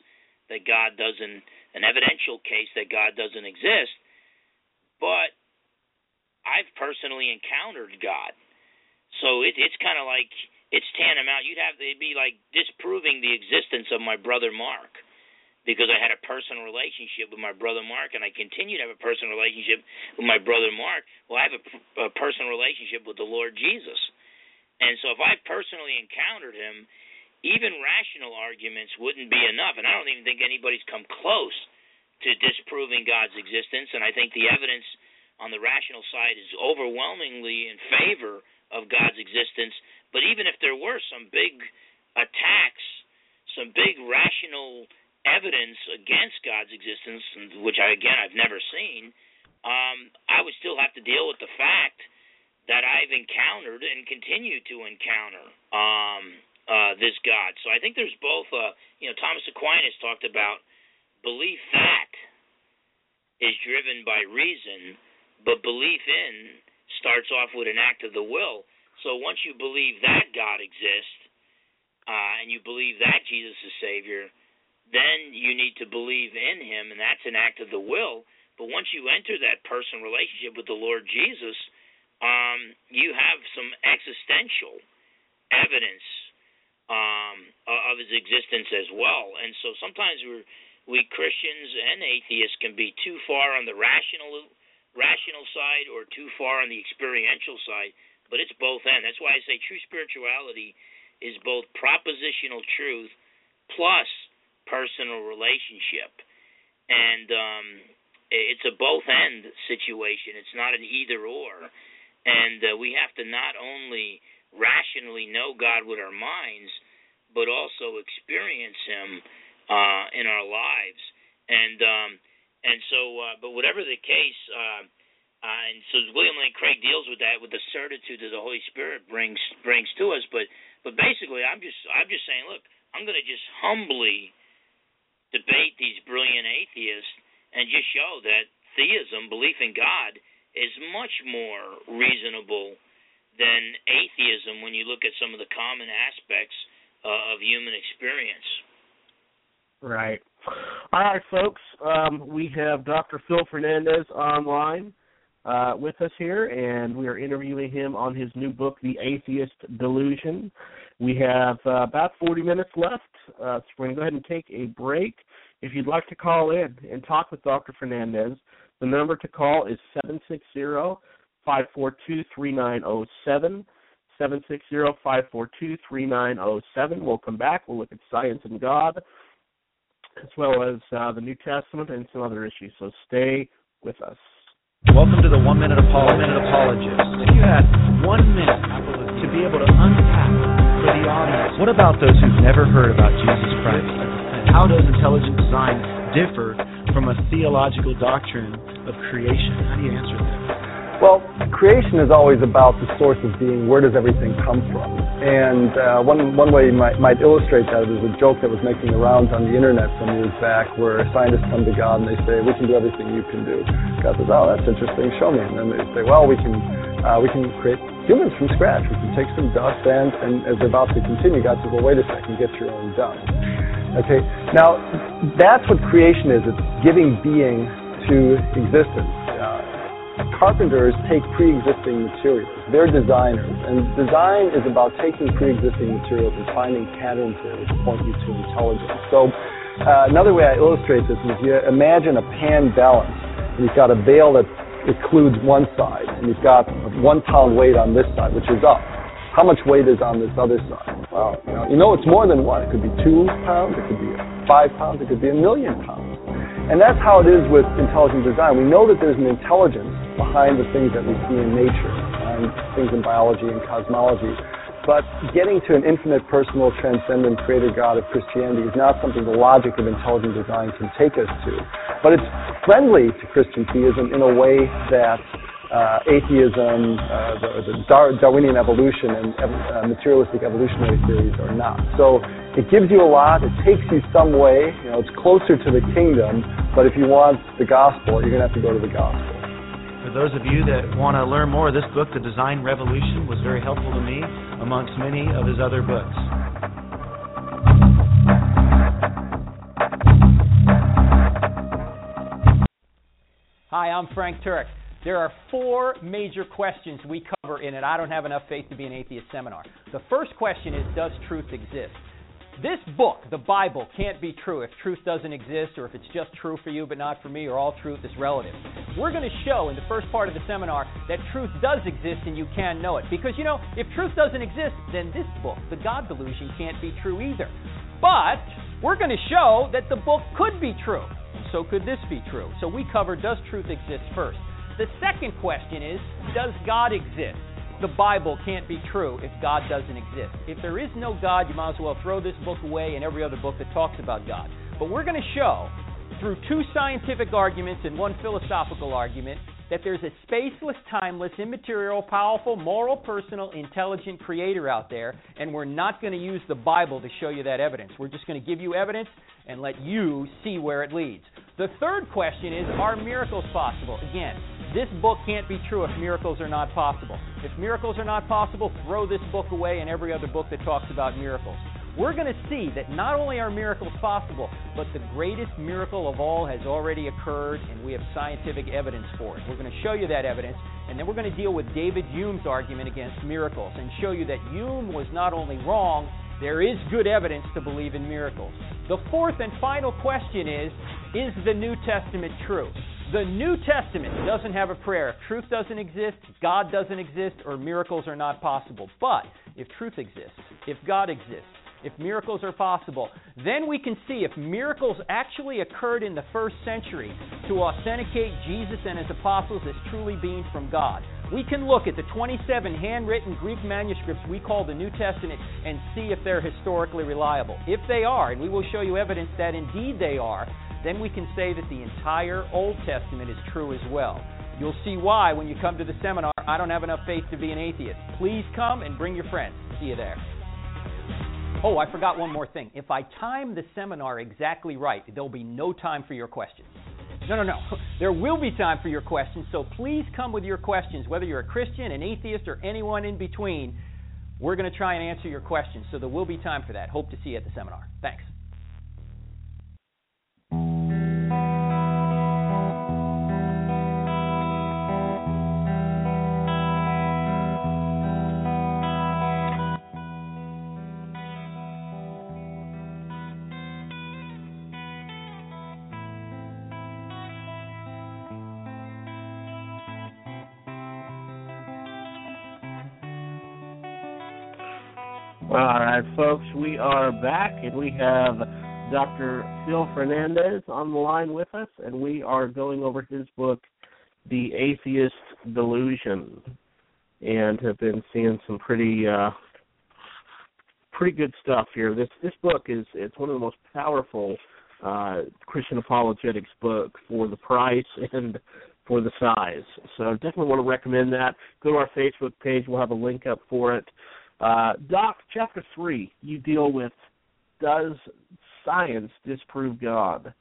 that God doesn't, an evidential case that God doesn't exist, but I've personally encountered God. So it, it's kind of like it's tantamount. You'd have to be like disproving the existence of my brother Mark, because I had a personal relationship with my brother Mark, and I continue to have a personal relationship with my brother Mark. Well, I have a, a personal relationship with the Lord Jesus, and so if I personally encountered him, even rational arguments wouldn't be enough. And I don't even think anybody's come close to disproving God's existence. And I think the evidence on the rational side is overwhelmingly in favor of God's existence. But even if there were some big attacks, some big rational evidence against God's existence, which I again I've never seen, um, I would still have to deal with the fact that I've encountered and continue to encounter um, uh, this God. So I think there's both. Uh, you know, Thomas Aquinas talked about belief that is driven by reason, but belief in starts off with an act of the will. So once you believe that God exists, uh, and you believe that Jesus is Savior, then you need to believe in him, and that's an act of the will. But once you enter that personal relationship with the Lord Jesus, um, you have some existential evidence um, of his existence as well. And so sometimes we we Christians and atheists can be too far on the rational rational side or too far on the experiential side, but it's both end. That's why I say true spirituality is both propositional truth plus personal relationship. And um, it's a both end situation. It's not an either or. And uh, we have to not only rationally know God with our minds, but also experience Him uh, in our lives. And um, and so, uh, but whatever the case, uh, uh, and so William Lane Craig deals with that with the certitude that the Holy Spirit brings brings to us. But but basically, I'm just I'm just saying, look, I'm going to just humbly debate these brilliant atheists and just show that theism, belief in God, is much more reasonable than atheism when you look at some of the common aspects uh, of human experience. Right. All right, folks. Um, we have Dr. Phil Fernandes online uh, with us here, and we are interviewing him on his new book, The Atheist Delusion. We have uh, about 40 minutes left, uh, so we're going to go ahead and take a break. If you'd like to call in and talk with Dr. Fernandes, the number to call is 760 542 3907. 760 542 3907. We'll come back. We'll look at science and God, as well as uh, the New Testament and some other issues. So stay with us. Welcome to the One Minute, Apolo- minute Apologist. If you had one minute to be able to unpack for the audience, what about those who've never heard about Jesus Christ? How does intelligent design differ from a theological doctrine of creation? How do you answer that? Well, creation is always about the source of being. Where does everything come from? And uh, one one way you might might illustrate that is a joke that was making the rounds on the internet some years back, where scientists come to God and they say, "We can do everything you can do." God says, "Oh, that's interesting. Show me." And then they say, "Well, we can uh, we can create humans from scratch. We can take some dust and and as they're about to continue, God says, "Well, wait a second. Get your own dust." Okay. Now, that's what creation is. It's giving being to existence. Carpenters take pre-existing materials. They're designers, and design is about taking pre-existing materials and finding patterns there which point you to intelligence. So, uh, another way I illustrate this is you imagine a pan balance. You've got a bale that includes one side, and you've got one pound weight on this side, which is up. How much weight is on this other side? Well, you know, you know it's more than one. It could be two pounds, it could be five pounds, it could be a million pounds. And that's how it is with intelligent design. We know that there's an intelligence behind the things that we see in nature, and things in biology and cosmology. But getting to an infinite, personal, transcendent creator God of Christianity is not something the logic of intelligent design can take us to. But it's friendly to Christian theism in a way that uh, atheism, uh, the, the Dar- Darwinian evolution, and uh, materialistic evolutionary theories are not. So it gives you a lot. It takes you some way. You know, it's closer to the kingdom. But if you want the gospel, you're going to have to go to the gospel. Those of you that want to learn more, this book, The Design Revolution, was very helpful to me amongst many of his other books. Hi, I'm Frank Turek. There are four major questions we cover in it. I don't have enough faith to be an atheist seminar. The first question is Does truth exist? This book, the Bible, can't be true if truth doesn't exist or if it's just true for you but not for me or all truth is relative. We're going to show in the first part of the seminar that truth does exist and you can know it. Because, you know, if truth doesn't exist, then this book, The God Delusion, can't be true either. But we're going to show that the book could be true. So could this be true? So we cover does truth exist first. The second question is does God exist? The Bible can't be true if God doesn't exist. If there is no God, you might as well throw this book away and every other book that talks about God. But we're going to show through two scientific arguments and one philosophical argument that there's a spaceless, timeless, immaterial, powerful, moral, personal, intelligent creator out there, and we're not going to use the Bible to show you that evidence. We're just going to give you evidence and let you see where it leads. The third question is Are miracles possible? Again, this book can't be true if miracles are not possible. If miracles are not possible, throw this book away and every other book that talks about miracles. We're going to see that not only are miracles possible, but the greatest miracle of all has already occurred, and we have scientific evidence for it. We're going to show you that evidence, and then we're going to deal with David Hume's argument against miracles and show you that Hume was not only wrong, there is good evidence to believe in miracles. The fourth and final question is Is the New Testament true? The New Testament doesn't have a prayer. If truth doesn't exist, God doesn't exist, or miracles are not possible. But if truth exists, if God exists, if miracles are possible, then we can see if miracles actually occurred in the first century to authenticate Jesus and his apostles as truly being from God. We can look at the 27 handwritten Greek manuscripts we call the New Testament and see if they're historically reliable. If they are, and we will show you evidence that indeed they are, then we can say that the entire Old Testament is true as well. You'll see why when you come to the seminar. I don't have enough faith to be an atheist. Please come and bring your friends. See you there. Oh, I forgot one more thing. If I time the seminar exactly right, there'll be no time for your questions. No, no, no. There will be time for your questions, so please come with your questions, whether you're a Christian, an atheist, or anyone in between. We're going to try and answer your questions, so there will be time for that. Hope to see you at the seminar. Thanks. Right, folks, we are back, and we have Dr. Phil Fernandes on the line with us, and we are going over his book, The Atheist Delusion, and have been seeing some pretty uh, pretty good stuff here. This this book is it's one of the most powerful uh, Christian apologetics book for the price and for the size. So definitely want to recommend that. Go to our Facebook page; we'll have a link up for it. Uh, Doc, chapter three, you deal with does science disprove God?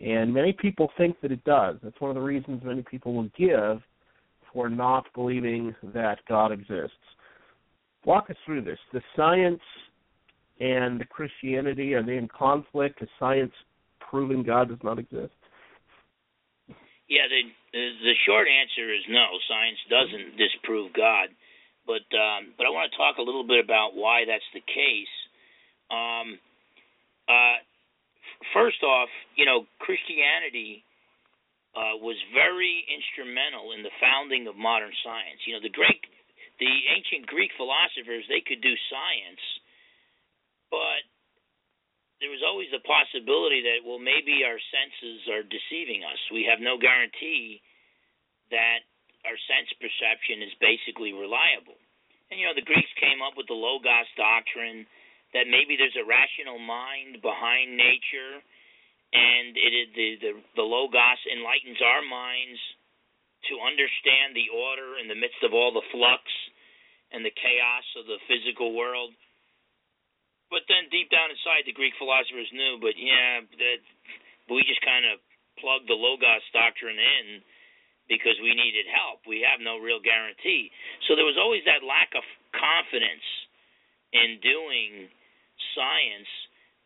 And many people think that it does. That's one of the reasons many people will give for not believing that God exists. Walk us through this. The science and Christianity are they in conflict? Has science proving God does not exist? Yeah, the the short answer is no. Science doesn't disprove God. But um, but I want to talk a little bit about why that's the case. Um, uh, first off, you know, Christianity uh, was very instrumental in the founding of modern science. You know, the Greek, the ancient Greek philosophers, they could do science, but there was always the possibility that well, maybe our senses are deceiving us. We have no guarantee that our sense perception is basically reliable. And you know, the Greeks came up with the logos doctrine that maybe there's a rational mind behind nature, and it is the the, the logos enlightens our minds to understand the order in the midst of all the flux and the chaos of the physical world. But then deep down inside, the Greek philosophers knew, but yeah, that we just kind of plugged the logos doctrine in because we needed help. We have no real guarantee. So there was always that lack of confidence in doing science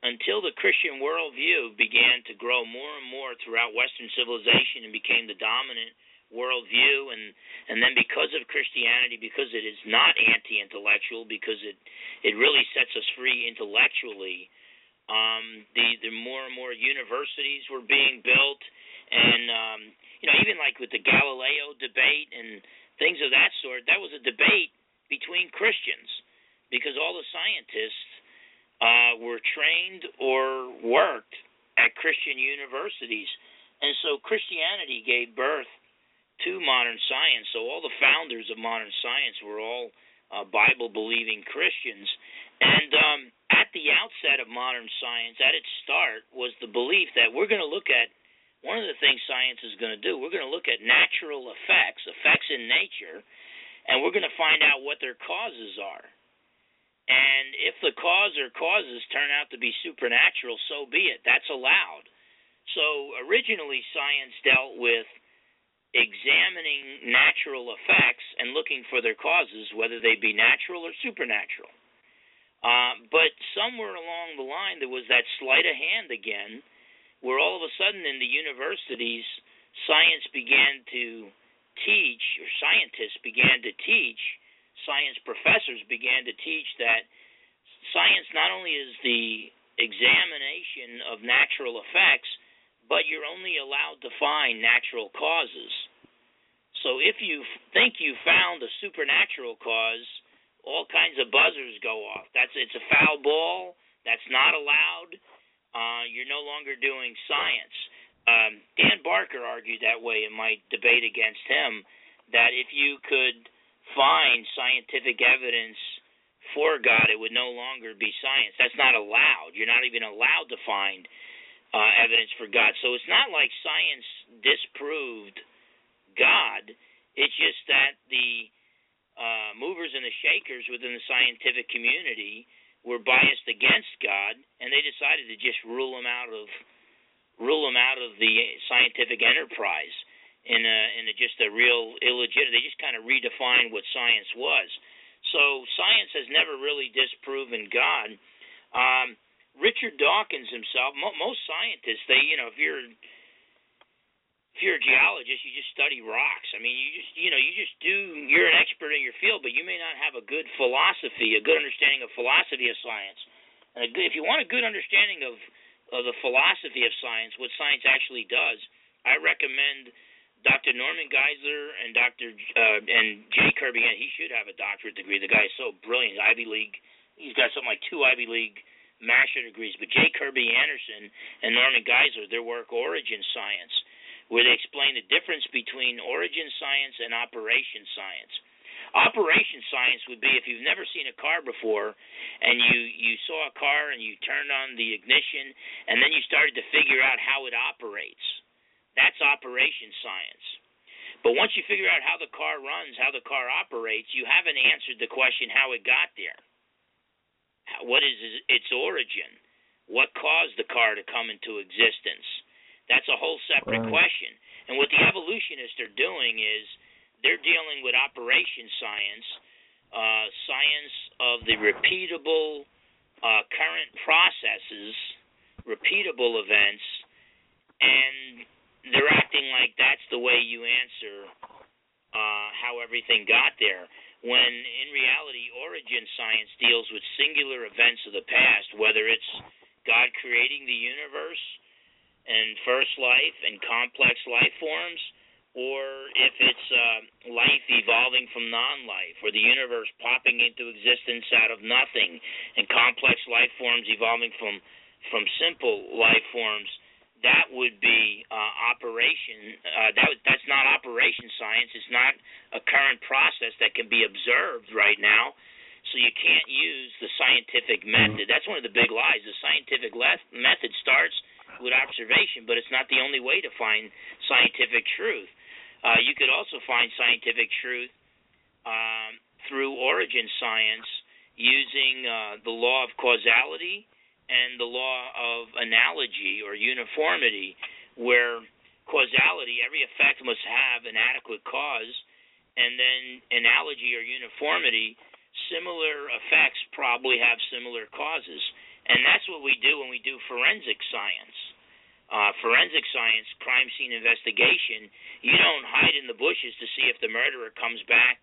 until the Christian worldview began to grow more and more throughout Western civilization and became the dominant worldview and and then because of Christianity because it is not anti intellectual because it it really sets us free intellectually Um, the the more and more universities were being built, and um, you know even like with the Galileo debate and things of that sort, that was a debate between Christians because all the scientists uh, were trained or worked at Christian universities, and so Christianity gave birth to modern science. So all the founders of modern science were all uh, Bible believing Christians, and um, at the outset of modern science, at its start, was the belief that we're going to look at one of the things science is going to do. We're going to look at natural effects, effects in nature, and we're going to find out what their causes are. And if the cause or causes turn out to be supernatural, so be it. That's allowed. So originally, science dealt with examining natural effects and looking for their causes, whether they be natural or supernatural. Uh, but somewhere along the line, there was that sleight of hand again, where all of a sudden in the universities, science began to teach, or scientists began to teach, science professors began to teach that science not only is the examination of natural effects, but you're only allowed to find natural causes. So if you think you found a supernatural cause, all kinds of buzzers go off. That's it's a foul ball. That's not allowed. Uh, you're no longer doing science. Um, Dan Barker argued that way in my debate against him that if you could find scientific evidence for God, it would no longer be science. That's not allowed. You're not even allowed to find uh, evidence for God. So it's not like science disproved God. It's just that the uh, movers and the shakers within the scientific community were biased against God, and they decided to just rule him out of rule him out of the scientific enterprise in a in a just a real illegitimate. They just kind of redefined what science was. So science has never really disproven God. Um, Richard Dawkins himself, mo- most scientists, they you know if you're if you're a geologist, you just study rocks. I mean, you just you know you just do. You're an expert in your field, but you may not have a good philosophy, a good understanding of philosophy of science. And a good, if you want a good understanding of of the philosophy of science, what science actually does, I recommend Dr. Norman Geisler and Dr. Uh, and J. Kerby. And he should have a doctorate degree. The guy is so brilliant. Ivy League. He's got something like two Ivy League master degrees. But J. Kerby Anderson and Norman Geisler, their work Origin Science where they explain the difference between origin science and operation science. Operation science would be if you've never seen a car before and you you saw a car and you turned on the ignition and then you started to figure out how it operates. That's operation science. But once you figure out how the car runs, how the car operates, you haven't answered the question how it got there. What is its origin? What caused the car to come into existence? That's a whole separate right. question. And what the evolutionists are doing is they're dealing with operation science, uh, science of the repeatable uh, current processes, repeatable events, and they're acting like that's the way you answer uh, how everything got there. When in reality, origin science deals with singular events of the past, whether it's God creating the universe and first life and complex life forms, or if it's uh, life evolving from non life, or the universe popping into existence out of nothing, and complex life forms evolving from, from simple life forms. That would be uh, operation. Uh, that that's not operation science. It's not a current process that can be observed right now. So you can't use the scientific method. That's one of the big lies. The scientific method starts with observation, but it's not the only way to find scientific truth. Uh, you could also find scientific truth um, through origin science using uh, the law of causality and the law of analogy or uniformity, where causality, every effect must have an adequate cause, and then analogy or uniformity, similar effects probably have similar causes. And that's what we do when we do forensic science. Uh, forensic science, crime scene investigation, you don't hide in the bushes to see if the murderer comes back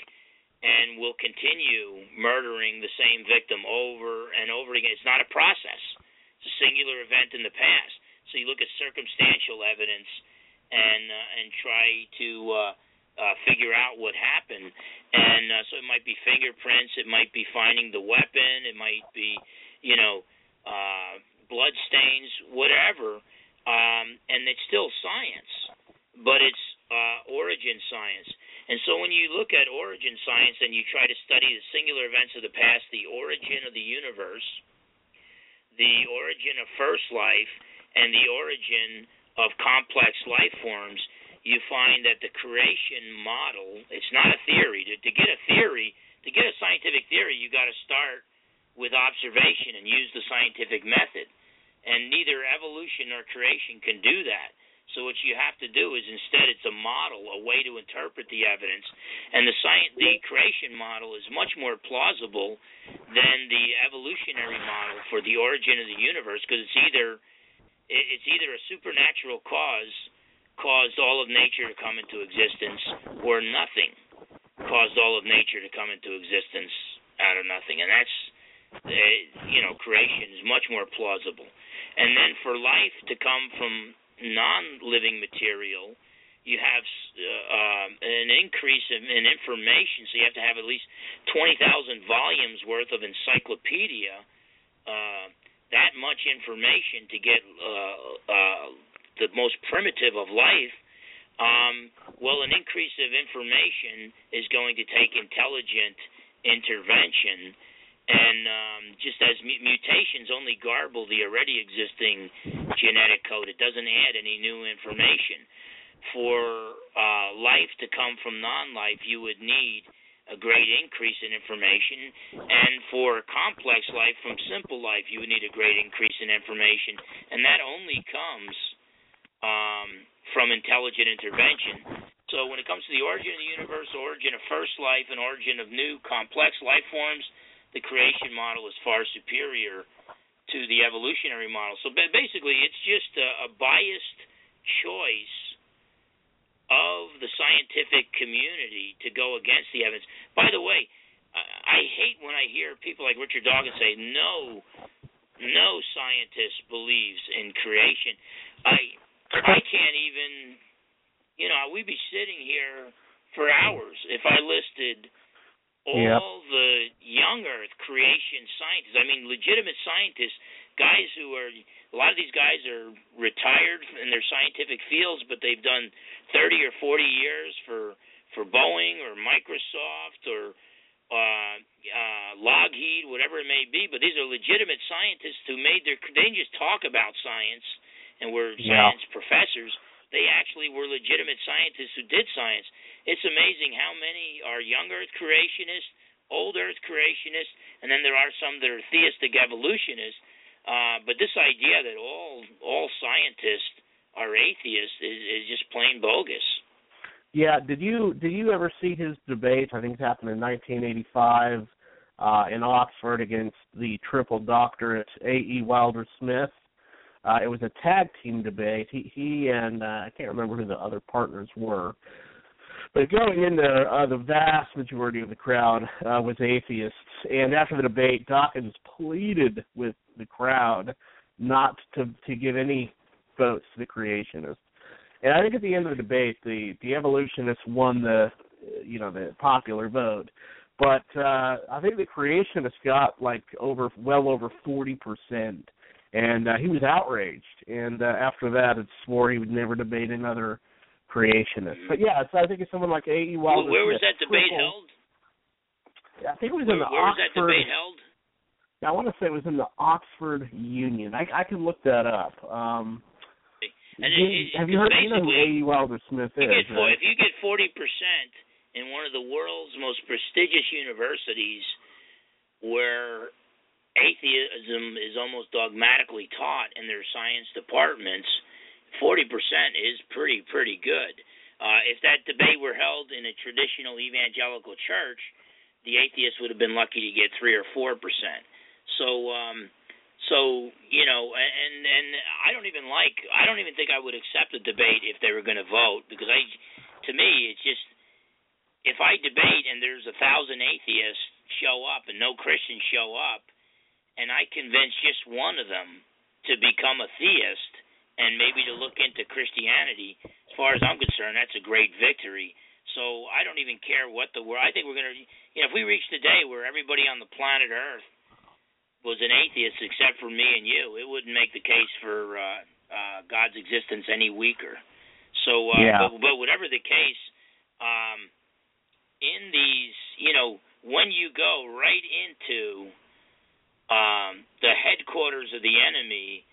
and will continue murdering the same victim over and over again. It's not a process. It's a singular event in the past. So you look at circumstantial evidence and uh, and try to uh, uh, figure out what happened. And uh, so it might be fingerprints, it might be finding the weapon, it might be, you know, uh, blood stains, whatever. Um, and it's still science, but it's uh, origin science. And so when you look at origin science and you try to study the singular events of the past, the origin of the universe, the origin of first life, and the origin of complex life forms, you find that the creation model, it's not a theory. To, to get a theory, to get a scientific theory, you got to start with observation and use the scientific method. And neither evolution nor creation can do that. So what you have to do is instead it's a model, a way to interpret the evidence, and the science, the creation model is much more plausible than the evolutionary model for the origin of the universe because it's either it's either a supernatural cause caused all of nature to come into existence, or nothing caused all of nature to come into existence out of nothing, and that's uh, you know creation is much more plausible. And then for life to come from non-living material, you have uh, um, an increase in, in information. So you have to have at least twenty thousand volumes worth of encyclopedia. Uh, that much information to get uh, uh, the most primitive of life. Um, well, an increase of information is going to take intelligent intervention and um, just as mutations only garble the already existing genetic code, it doesn't add any new information. For uh, life to come from non-life, you would need a great increase in information, and for complex life from simple life, you would need a great increase in information, and that only comes um, from intelligent intervention. So when it comes to the origin of the universe, origin of first life, and origin of new complex life forms, the creation model is far superior to the evolutionary model. So basically, it's just a, a biased choice of the scientific community to go against the evidence. By the way, I hate when I hear people like Richard Dawkins say, "No, no scientist believes in creation." I I can't even, you know, we'd be sitting here for hours if I listed all yep. the young Earth creation scientists. I mean, legitimate scientists, guys who are a lot of these guys are retired in their scientific fields, but they've done 30 or 40 years for for Boeing or Microsoft or uh, uh, Lockheed, whatever it may be. But these are legitimate scientists who made their. They didn't just talk about science and were science yeah. professors. They actually were legitimate scientists who did science. It's amazing how many are young Earth creationists, old Earth creationists, and then there are some that are theistic evolutionists. Uh, but this idea that all all scientists are atheists is, is just plain bogus. Yeah, did you did you ever see his debate? I think it happened in 1985 uh, in Oxford against the triple doctorate A. E. Wilder Smith. Uh, it was a tag team debate. He he and uh, I can't remember who the other partners were, but going into uh, the vast majority of the crowd uh, was atheists. And after the debate, Dawkins pleaded with the crowd not to to give any votes to the creationists. And I think at the end of the debate, the the evolutionists won the you know the popular vote. But uh I think the creationists got like over well over forty percent and uh, he was outraged. And uh, after that, it swore he would never debate another creationist. But yeah, so I think it's someone like A. E. Wilder. Well, where was that debate held? I think it was where, in the where Oxford. was that debate held? I want to say it was in the Oxford Union. I, I can look that up. Um, and it, have you heard? You know who A. E. Wilder Smith is? Get, right? If you get forty percent in one of the world's most prestigious universities, where atheism is almost dogmatically taught in their science departments, 40% is pretty pretty good. Uh, if that debate were held in a traditional evangelical church, the atheist would have been lucky to get three or four percent. So, um, so you know, and and I don't even like. I don't even think I would accept a debate if they were going to vote because I, to me, it's just if I debate and there's a thousand atheists show up and no Christians show up, and I convince just one of them to become a theist and maybe to look into Christianity. As far as I'm concerned, that's a great victory. So I don't even care what the world. I think we're gonna, you know, if we reach the day where everybody on the planet Earth was an atheist except for me and you, it wouldn't make the case for uh, uh, God's existence any weaker. So, uh, Yeah. but, but whatever the case, um, in these, you know, when you go right into um, the headquarters of the enemy,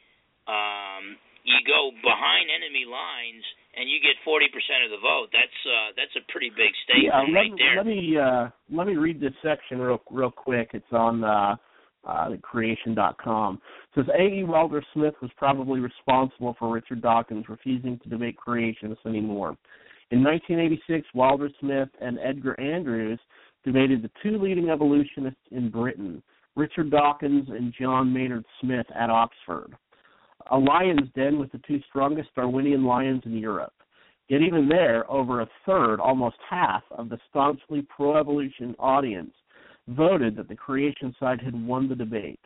um, you go behind enemy lines and you get 40% of the vote. That's uh, that's a pretty big statement yeah, let, right there. let me uh, let me read this section real real quick. It's on uh, uh, creation.com. It says A. E. Wilder Smith was probably responsible for Richard Dawkins refusing to debate creationists anymore. In 1986, Wilder Smith and Edgar Andrews debated the two leading evolutionists in Britain, Richard Dawkins and John Maynard Smith at Oxford. A lion's den with the two strongest Darwinian lions in Europe. Yet even there, over a third, almost half, of the staunchly pro-evolution audience voted that the creation side had won the debate.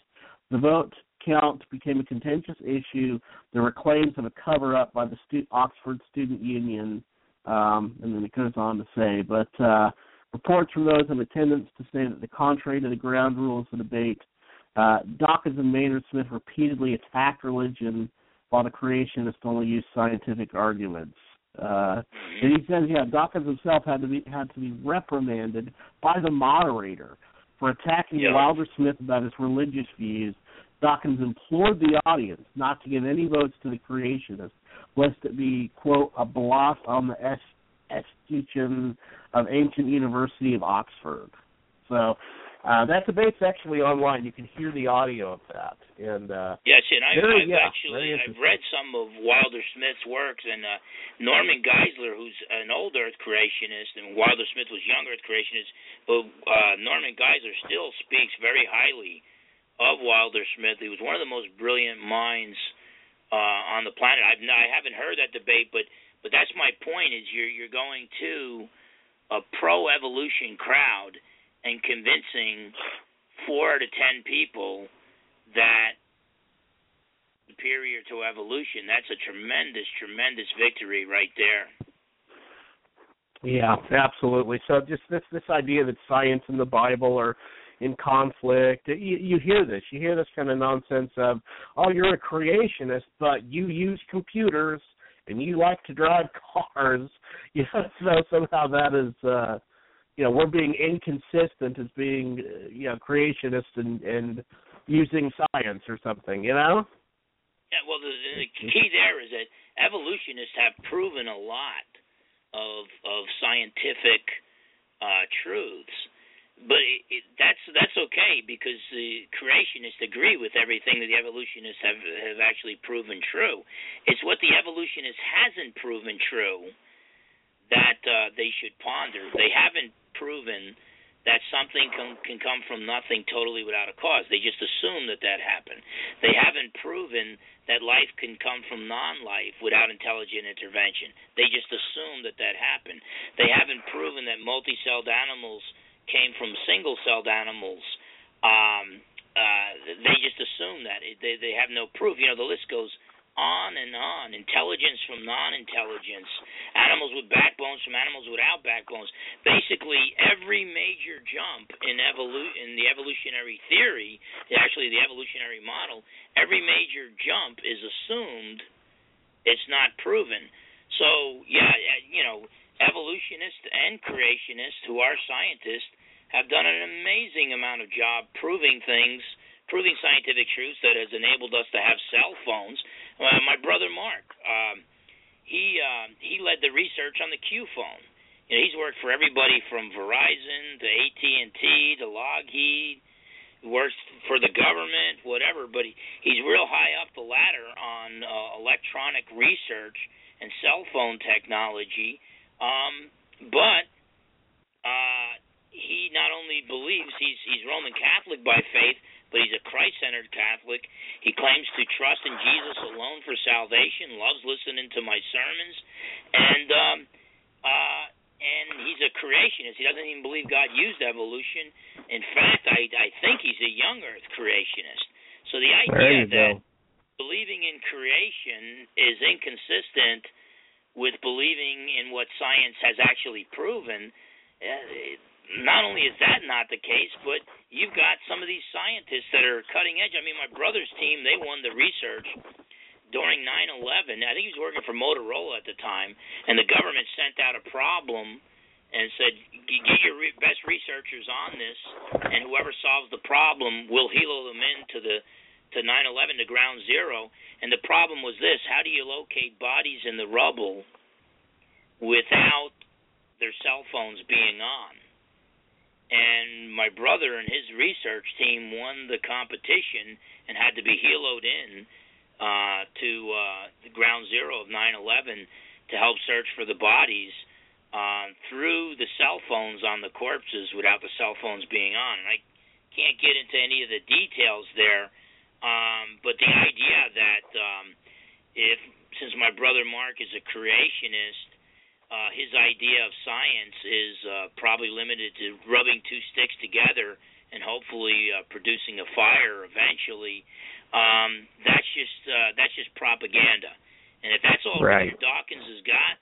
The vote count became a contentious issue. There were claims of a cover-up by the stu- Oxford Student Union, um, and then it goes on to say, but uh, reports from those in attendance to say that the contrary to the ground rules of the debate, uh, Dawkins and Maynard Smith repeatedly attacked religion, while the creationists only used scientific arguments. Uh, and he says, yeah, Dawkins himself had to be had to be reprimanded by the moderator for attacking Yeah. Wilder Smith about his religious views. Dawkins implored the audience not to give any votes to the creationists, lest it be quote a blot on the es- escutcheon of ancient University of Oxford. So uh, that debate's actually online. You can hear the audio of that, and uh, Yes, and I've, Very- I've yeah, actually I've read some of Wilder Smith's works, and uh, Norman Geisler, who's an old Earth creationist, and Wilder Smith was young Earth creationist, but uh, Norman Geisler still speaks very highly of Wilder Smith. He was one of the most brilliant minds uh, on the planet. I've n- I haven't heard that debate, but but that's my point. Is you're you're going to a pro evolution crowd and convincing four to ten people that superior to evolution. That's a tremendous, tremendous victory right there. Yeah, absolutely. So just this this idea that science and the Bible are in conflict. You, you hear this. You hear this kind of nonsense of, oh, you're a creationist, but you use computers and you like to drive cars. You know, so somehow that is, uh, you know, we're being inconsistent as being, uh, you know, creationists and and using science or something. You know. Yeah, well, the, the key there is that evolutionists have proven a lot of of scientific uh, truths, but it, it, that's that's okay because the creationists agree with everything that the evolutionists have have actually proven true. It's what the evolutionist hasn't proven true that uh, they should ponder. They haven't proven that something can, can come from nothing totally without a cause. They just assume that that happened. They haven't proven that life can come from non-life without intelligent intervention. They just assume that that happened. They haven't proven that multi-celled animals came from single-celled animals. Um, uh, they just assume that they they have no proof. You know, the list goes on and on. Intelligence from non-intelligence. Animals with backbones from animals without backbones. Basically, every major jump in evolu- in the evolutionary theory, actually the evolutionary model, every major jump is assumed. It's not proven. So yeah, you know, evolutionists and creationists who are scientists have done an amazing amount of job proving things, proving scientific truths that has enabled us to have cell phones. Uh, my brother Mark, um, he uh, he led the research on the Q phone. You know, he's worked for everybody from Verizon to AT and T to Lockheed. Works for the government, whatever. But he, he's real high up the ladder on uh, electronic research and cell phone technology. Um, but uh, he not only believes he's he's Roman Catholic by faith, but he's a Christ-centered Catholic. He claims to trust in Jesus alone for salvation. Loves listening to my sermons, and um, uh, and he's a creationist. He doesn't even believe God used evolution. In fact, I I think he's a young Earth creationist. So the idea that go. believing in creation is inconsistent with believing in what science has actually proven. Uh, not only is that not the case, but you've got some of these scientists that are cutting edge. I mean, my brother's team, they won the research during 9/11. I think he was working for Motorola at the time, and the government sent out a problem and said, "Get your re- best researchers on this, and whoever solves the problem, we'll helo them into the to 9/11 to ground zero." And the problem was this: how do you locate bodies in the rubble without their cell phones being on? And my brother and his research team won the competition and had to be heloed in uh, to uh, the ground zero of 9/11 to help search for the bodies uh, through the cell phones on the corpses without the cell phones being on. And I can't get into any of the details there, um, but the idea that um, if since my brother Mark is a creationist, uh, his idea of science is uh, probably limited to rubbing two sticks together and hopefully uh, producing a fire eventually um, that's just uh, that's just propaganda. And if that's all right. Richard Dawkins has got,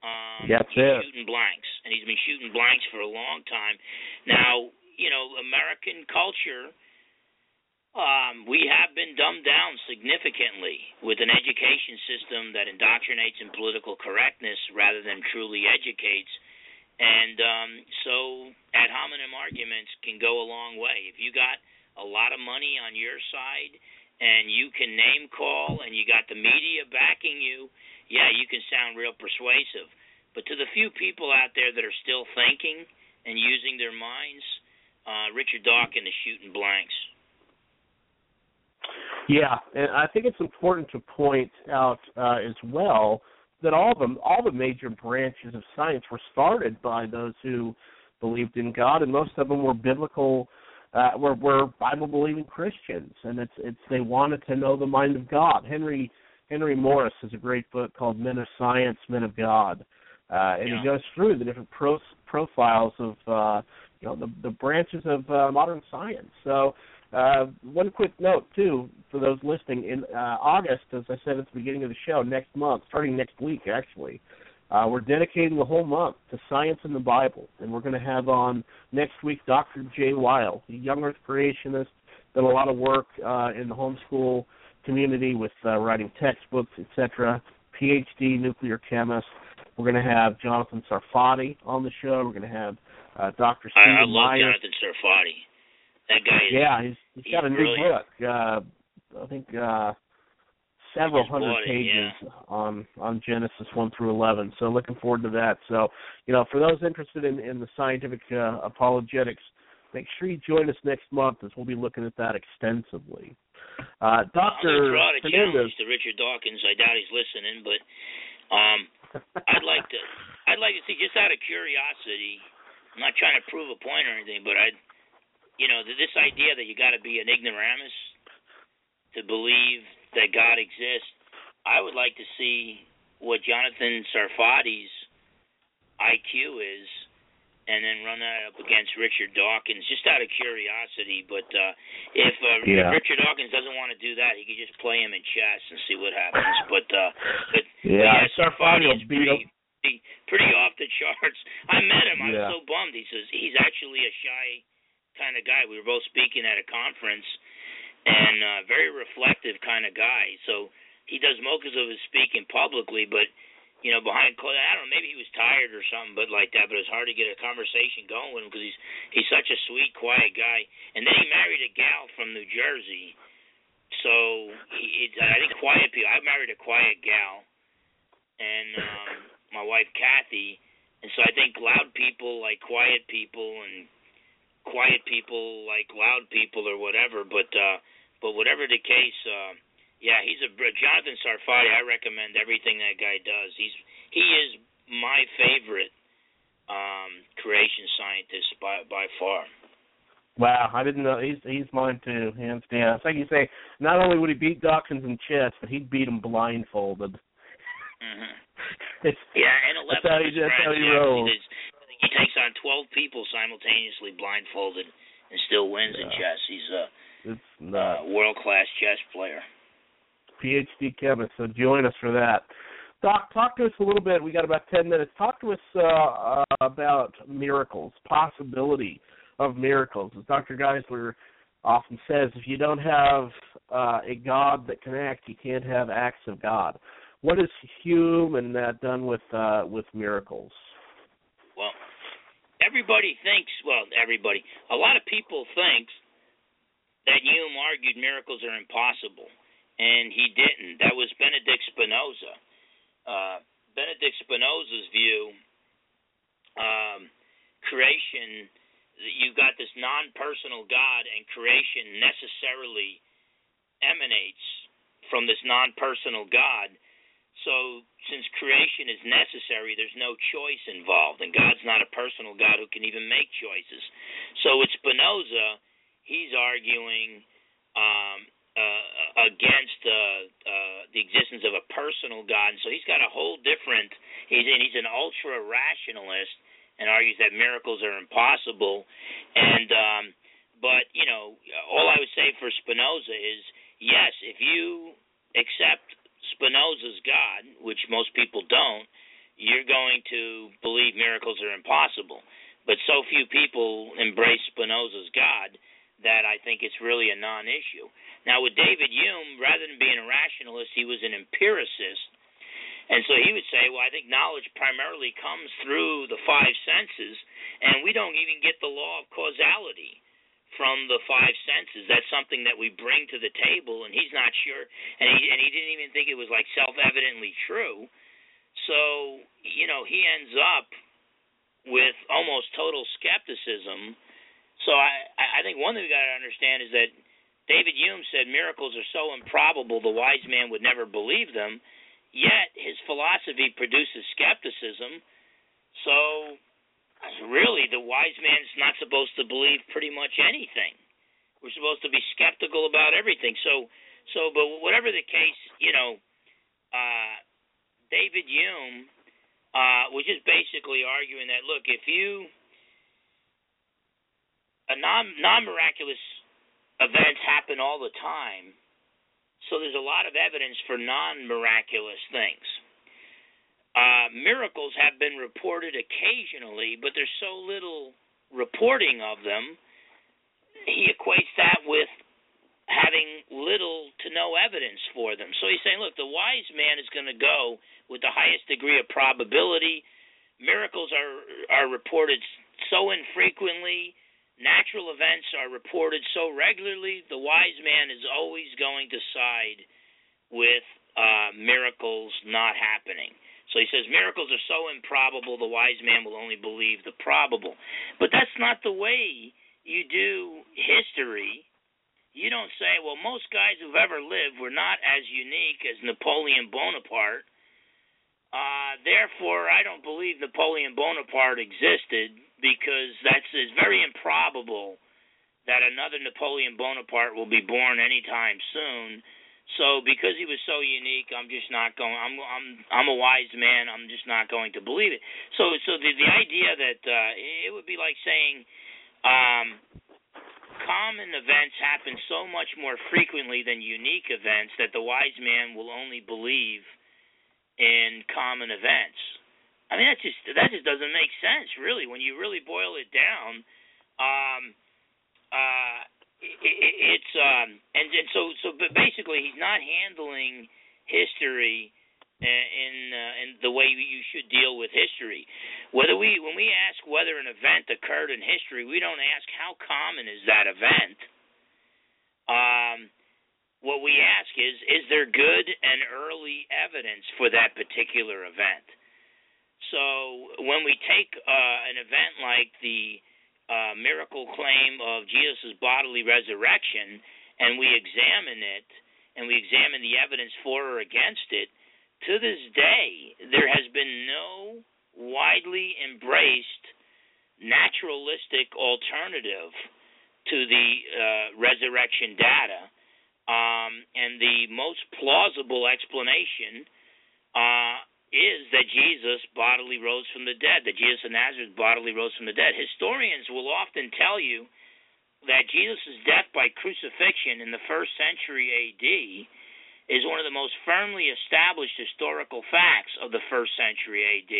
um, that's he's it. shooting blanks, and he's been shooting blanks for a long time. Now, you know, American culture, um, we have been dumbed down significantly with an education system that indoctrinates in political correctness rather than truly educates. And um, so, ad hominem arguments can go a long way. If you got a lot of money on your side and you can name call and you got the media backing you, yeah, you can sound real persuasive. But to the few people out there that are still thinking and using their minds, uh, Richard Dawkins is shooting blanks. Yeah, and I think it's important to point out uh, as well that all the all the major branches of science were started by those who believed in God, and most of them were biblical uh, were were Bible believing Christians, and it's it's they wanted to know the mind of God. Henry Henry Morris has a great book called Men of Science, Men of God, uh, and Yeah. he goes through the different pro- profiles of uh, you know the the branches of uh, modern science. So. Uh, one quick note too for those listening in uh, August, as I said at the beginning of the show, next month, starting next week actually, uh, we're dedicating the whole month to science and the Bible, and we're going to have on next week Dr. Jay Wile, a young Earth creationist, done a lot of work uh, in the homeschool community with uh, writing textbooks, etc. PhD nuclear chemist. We're going to have Jonathan Sarfati on the show. We're going to have uh, Dr. I, Stephen I love Myers. Jonathan Sarfati. That guy is Yeah, he's he's got a new brilliant. book. Uh, I think uh, several hundred pages on on Genesis one through eleven. So looking forward to that. So you know, for those interested in in the scientific uh, apologetics, make sure you join us next month as we'll be looking at that extensively. Uh, Doctor Fernandes. to Richard Dawkins. I doubt he's listening, but um, I'd like to. I'd like to see, just out of curiosity. I'm not trying to prove a point or anything, but I, you know, this idea that you got to be an ignoramus to believe that God exists. I would like to see what Jonathan Sarfati's IQ is, and then run that up against Richard Dawkins, just out of curiosity. But uh, if uh, Yeah. Richard Dawkins doesn't want to do that, he could just play him in chess and see what happens. But uh, but Yeah, yeah, Sarfati is pretty pretty off the charts. I met him. I Yeah. was so bummed. He says he's actually a shy kind of guy. We were both speaking at a conference, and uh, very reflective kind of guy. So he does most of his speaking publicly, but you know, behind closed, I don't know, maybe he was tired or something, but like that. But it's hard to get a conversation going with him because he's he's such a sweet, quiet guy. And then he married a gal from New Jersey, so he, it, I think quiet people. I married a quiet gal, and um, my wife Kathy, and so I think loud people like quiet people, and quiet people like loud people, or whatever. But uh, but whatever the case. Uh, yeah, he's a Jonathan Sarfati. I recommend everything that guy does. He's he is my favorite um, creation scientist by by far. Wow, I didn't know he's he's mine too, hands down. It's like you say, not only would he beat Dawkins in chess, but he'd beat him blindfolded. hmm It's Yeah, and That's how he- that's how he yeah, rolls. He, does- I think he takes on twelve people simultaneously blindfolded and still wins in chess. He's a, it's nuts. world class chess player. PhD chemist. So join us for that. Doc, talk to us a little bit. We got about ten minutes. Talk to us uh, uh, about miracles, possibility of miracles. As Dr. Geisler often says, if you don't have uh, a God that can act, you can't have acts of God. What has Hume and that done with uh, with miracles? Everybody thinks. Well, everybody. A lot of people think that Hume argued miracles are impossible, and he didn't. That was Benedict Spinoza. Uh, Benedict Spinoza's view, um, creation, you've got this non-personal God, and creation necessarily emanates from this non-personal God. So, since creation is necessary, there's no choice involved, and God's not a personal God who can even make choices. So, with Spinoza, he's arguing um, uh, against uh, uh, the existence of a personal God. And so he's got a whole different. He's and he's an ultra rationalist and argues that miracles are impossible. And um, but you know, all I would say for Spinoza is yes, if you accept Spinoza's God, which most people don't, you're going to believe miracles are impossible. But so few people embrace Spinoza's God that I think it's really a non-issue. Now with David Hume, rather than being a rationalist, he was an empiricist. And so he would say, well, I think knowledge primarily comes through the five senses, and we don't even get the law of causality from the five senses. That's something that we bring to the table, and he's not sure, and he and he didn't even think it was like self-evidently true. So you know, he ends up with almost total skepticism so I, I think one thing we got to understand is that David Hume said miracles are so improbable the wise man would never believe them. Yet his philosophy produces skepticism. So really, the wise man's not supposed to believe pretty much anything. We're supposed to be skeptical about everything. So, so, but whatever the case, you know, uh, David Hume uh, was just basically arguing that look, if you a non non miraculous events happen all the time. So there's a lot of evidence for non miraculous things. Uh, miracles have been reported occasionally, but there's so little reporting of them. He equates that with having little to no evidence for them. So he's saying, look, the wise man is going to go with the highest degree of probability. Miracles are are reported so infrequently natural events are reported so regularly, the wise man is always going to side with uh, miracles not happening. So he says miracles are so improbable, the wise man will only believe the probable. But that's not the way you do history. You don't say, well, most guys who've ever lived were not as unique as Napoleon Bonaparte. Uh, therefore, I don't believe Napoleon Bonaparte existed because that's it's very improbable that another Napoleon Bonaparte will be born anytime soon. So because he was so unique, I'm just not going. I'm I'm I'm a wise man. I'm just not going to believe it. So so the the idea that uh, it would be like saying um, common events happen so much more frequently than unique events that the wise man will only believe in common events. I mean, that just that just doesn't make sense, really, when you really boil it down. Um, uh, it, it, it's um, and and so so, but basically, he's not handling history in uh, in the way you should deal with history. Whether we when we ask whether an event occurred in history, we don't ask how common is that event. Um, what we ask is, is there good and early evidence for that particular event? So when we take uh, an event like the uh, miracle claim of Jesus' bodily resurrection and we examine it and we examine the evidence for or against it, to this day there has been no widely embraced naturalistic alternative to the uh, resurrection data. Um, and the most plausible explanation uh, is that Jesus bodily rose from the dead, that Jesus of Nazareth bodily rose from the dead. Historians will often tell you that Jesus' death by crucifixion in the first century AD is one of the most firmly established historical facts of the first century AD.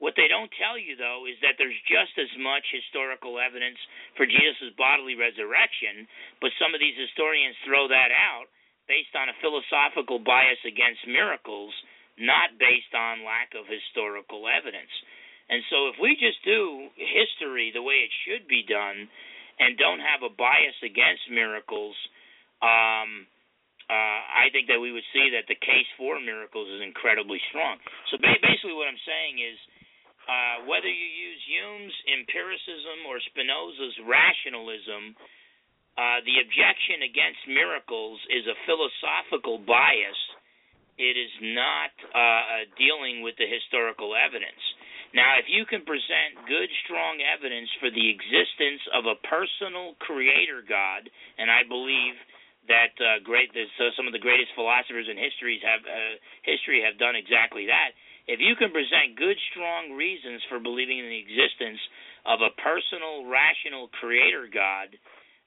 What they don't tell you, though, is that there's just as much historical evidence for Jesus' bodily resurrection, but some of these historians throw that out based on a philosophical bias against miracles, not based on lack of historical evidence. And so if we just do history the way it should be done and don't have a bias against miracles, um, uh, I think that we would see that the case for miracles is incredibly strong. So basically, what I'm saying is, uh, whether you use Hume's empiricism or Spinoza's rationalism, uh, the objection against miracles is a philosophical bias. It is not uh, dealing with the historical evidence. Now, if you can present good, strong evidence for the existence of a personal creator God, and I believe that uh, great uh, some of the greatest philosophers in history have uh, history have done exactly that. If you can present good, strong reasons for believing in the existence of a personal, rational creator God,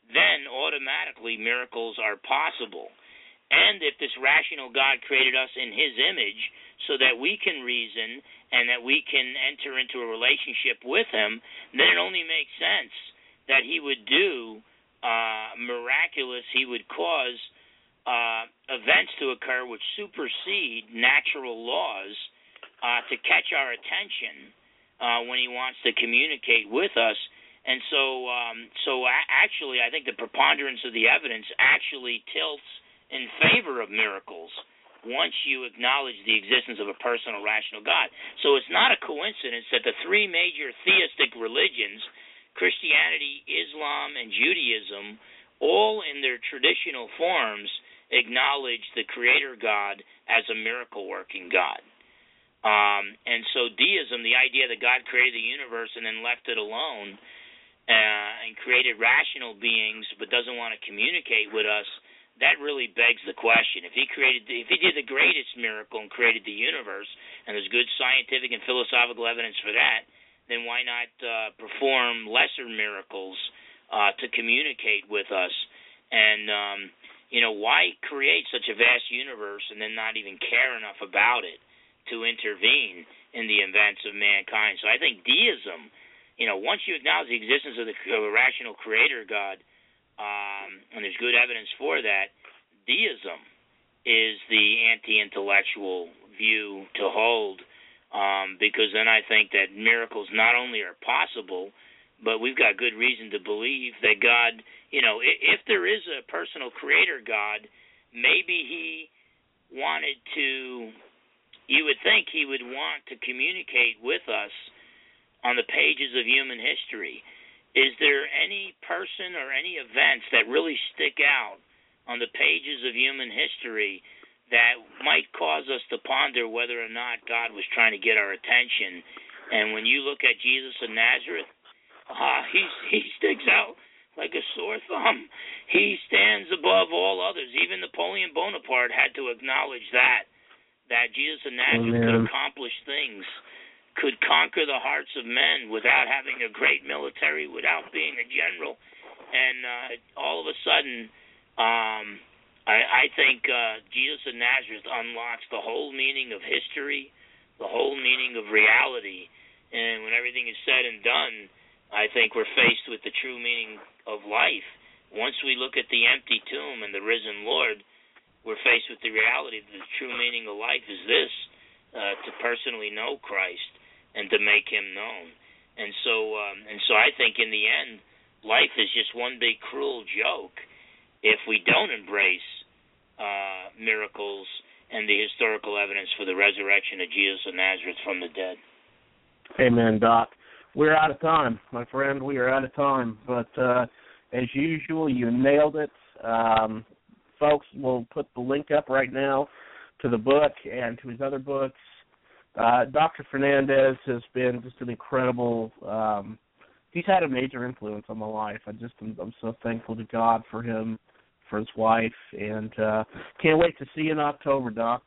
then automatically miracles are possible. And if this rational God created us in his image so that we can reason and that we can enter into a relationship with him, then it only makes sense that he would do uh, miraculous, he would cause uh, events to occur which supersede natural laws uh, to catch our attention uh, when he wants to communicate with us. And so, um, so actually, I think the preponderance of the evidence actually tilts in favor of miracles once you acknowledge the existence of a personal, rational God. So it's not a coincidence that the three major theistic religions Christianity, Islam, and Judaism, all in their traditional forms, acknowledge the Creator God as a miracle working God. Um, and so, deism, the idea that God created the universe and then left it alone uh, and created rational beings but doesn't want to communicate with us, that really begs the question. If he created, if he did the greatest miracle and created the universe, and there's good scientific and philosophical evidence for that, then why not uh, perform lesser miracles uh, to communicate with us? And um, you know, why create such a vast universe and then not even care enough about it to intervene in the events of mankind? So I think deism, you know, once you acknowledge the existence of the of a rational creator God, um, and there's good evidence for that, deism is the anti-intellectual view to hold um, because then I think that miracles not only are possible, but we've got good reason to believe that God, you know, if, if there is a personal creator God, maybe he wanted to, you would think he would want to communicate with us on the pages of human history. Is there any person or any events that really stick out on the pages of human history that might cause us to ponder whether or not God was trying to get our attention. And when you look at Jesus of Nazareth, uh, he he sticks out like a sore thumb. He stands above all others. Even Napoleon Bonaparte had to acknowledge that that Jesus of Nazareth could accomplish things, could conquer the hearts of men without having a great military, without being a general, and uh, all of a sudden. Um, I, I think uh, Jesus of Nazareth unlocks the whole meaning of history, the whole meaning of reality, and when everything is said and done, I think we're faced with the true meaning of life. Once we look at the empty tomb and the risen Lord, we're faced with the reality that the true meaning of life is this: uh, to personally know Christ and to make Him known. And so, um, and so, I think in the end, life is just one big cruel joke if we don't embrace uh, miracles and the historical evidence for the resurrection of Jesus of Nazareth from the dead. Amen, Doc. We're out of time, my friend. We are out of time. But uh, as usual, you nailed it. Um, folks, we'll put the link up right now to the book and to his other books. Uh, Dr. Fernandes has been just an incredible. Um, he's had a major influence on my life. I just am, I'm so thankful to God for him for his wife, and uh, can't wait to see you in October, Doc.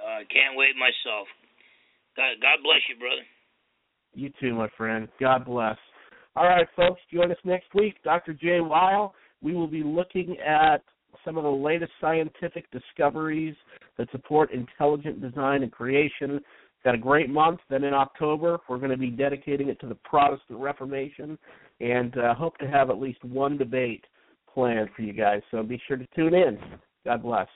Uh, can't wait myself. God, God bless you, brother. You too, my friend. God bless. All right, folks, join us next week. Dr. Jay Wile. We will be looking at some of the latest scientific discoveries that support intelligent design and creation. Got a great month. Then in October, we're going to be dedicating it to the Protestant Reformation, and uh, hope to have at least one debate planned for you guys. So be sure to tune in. God bless.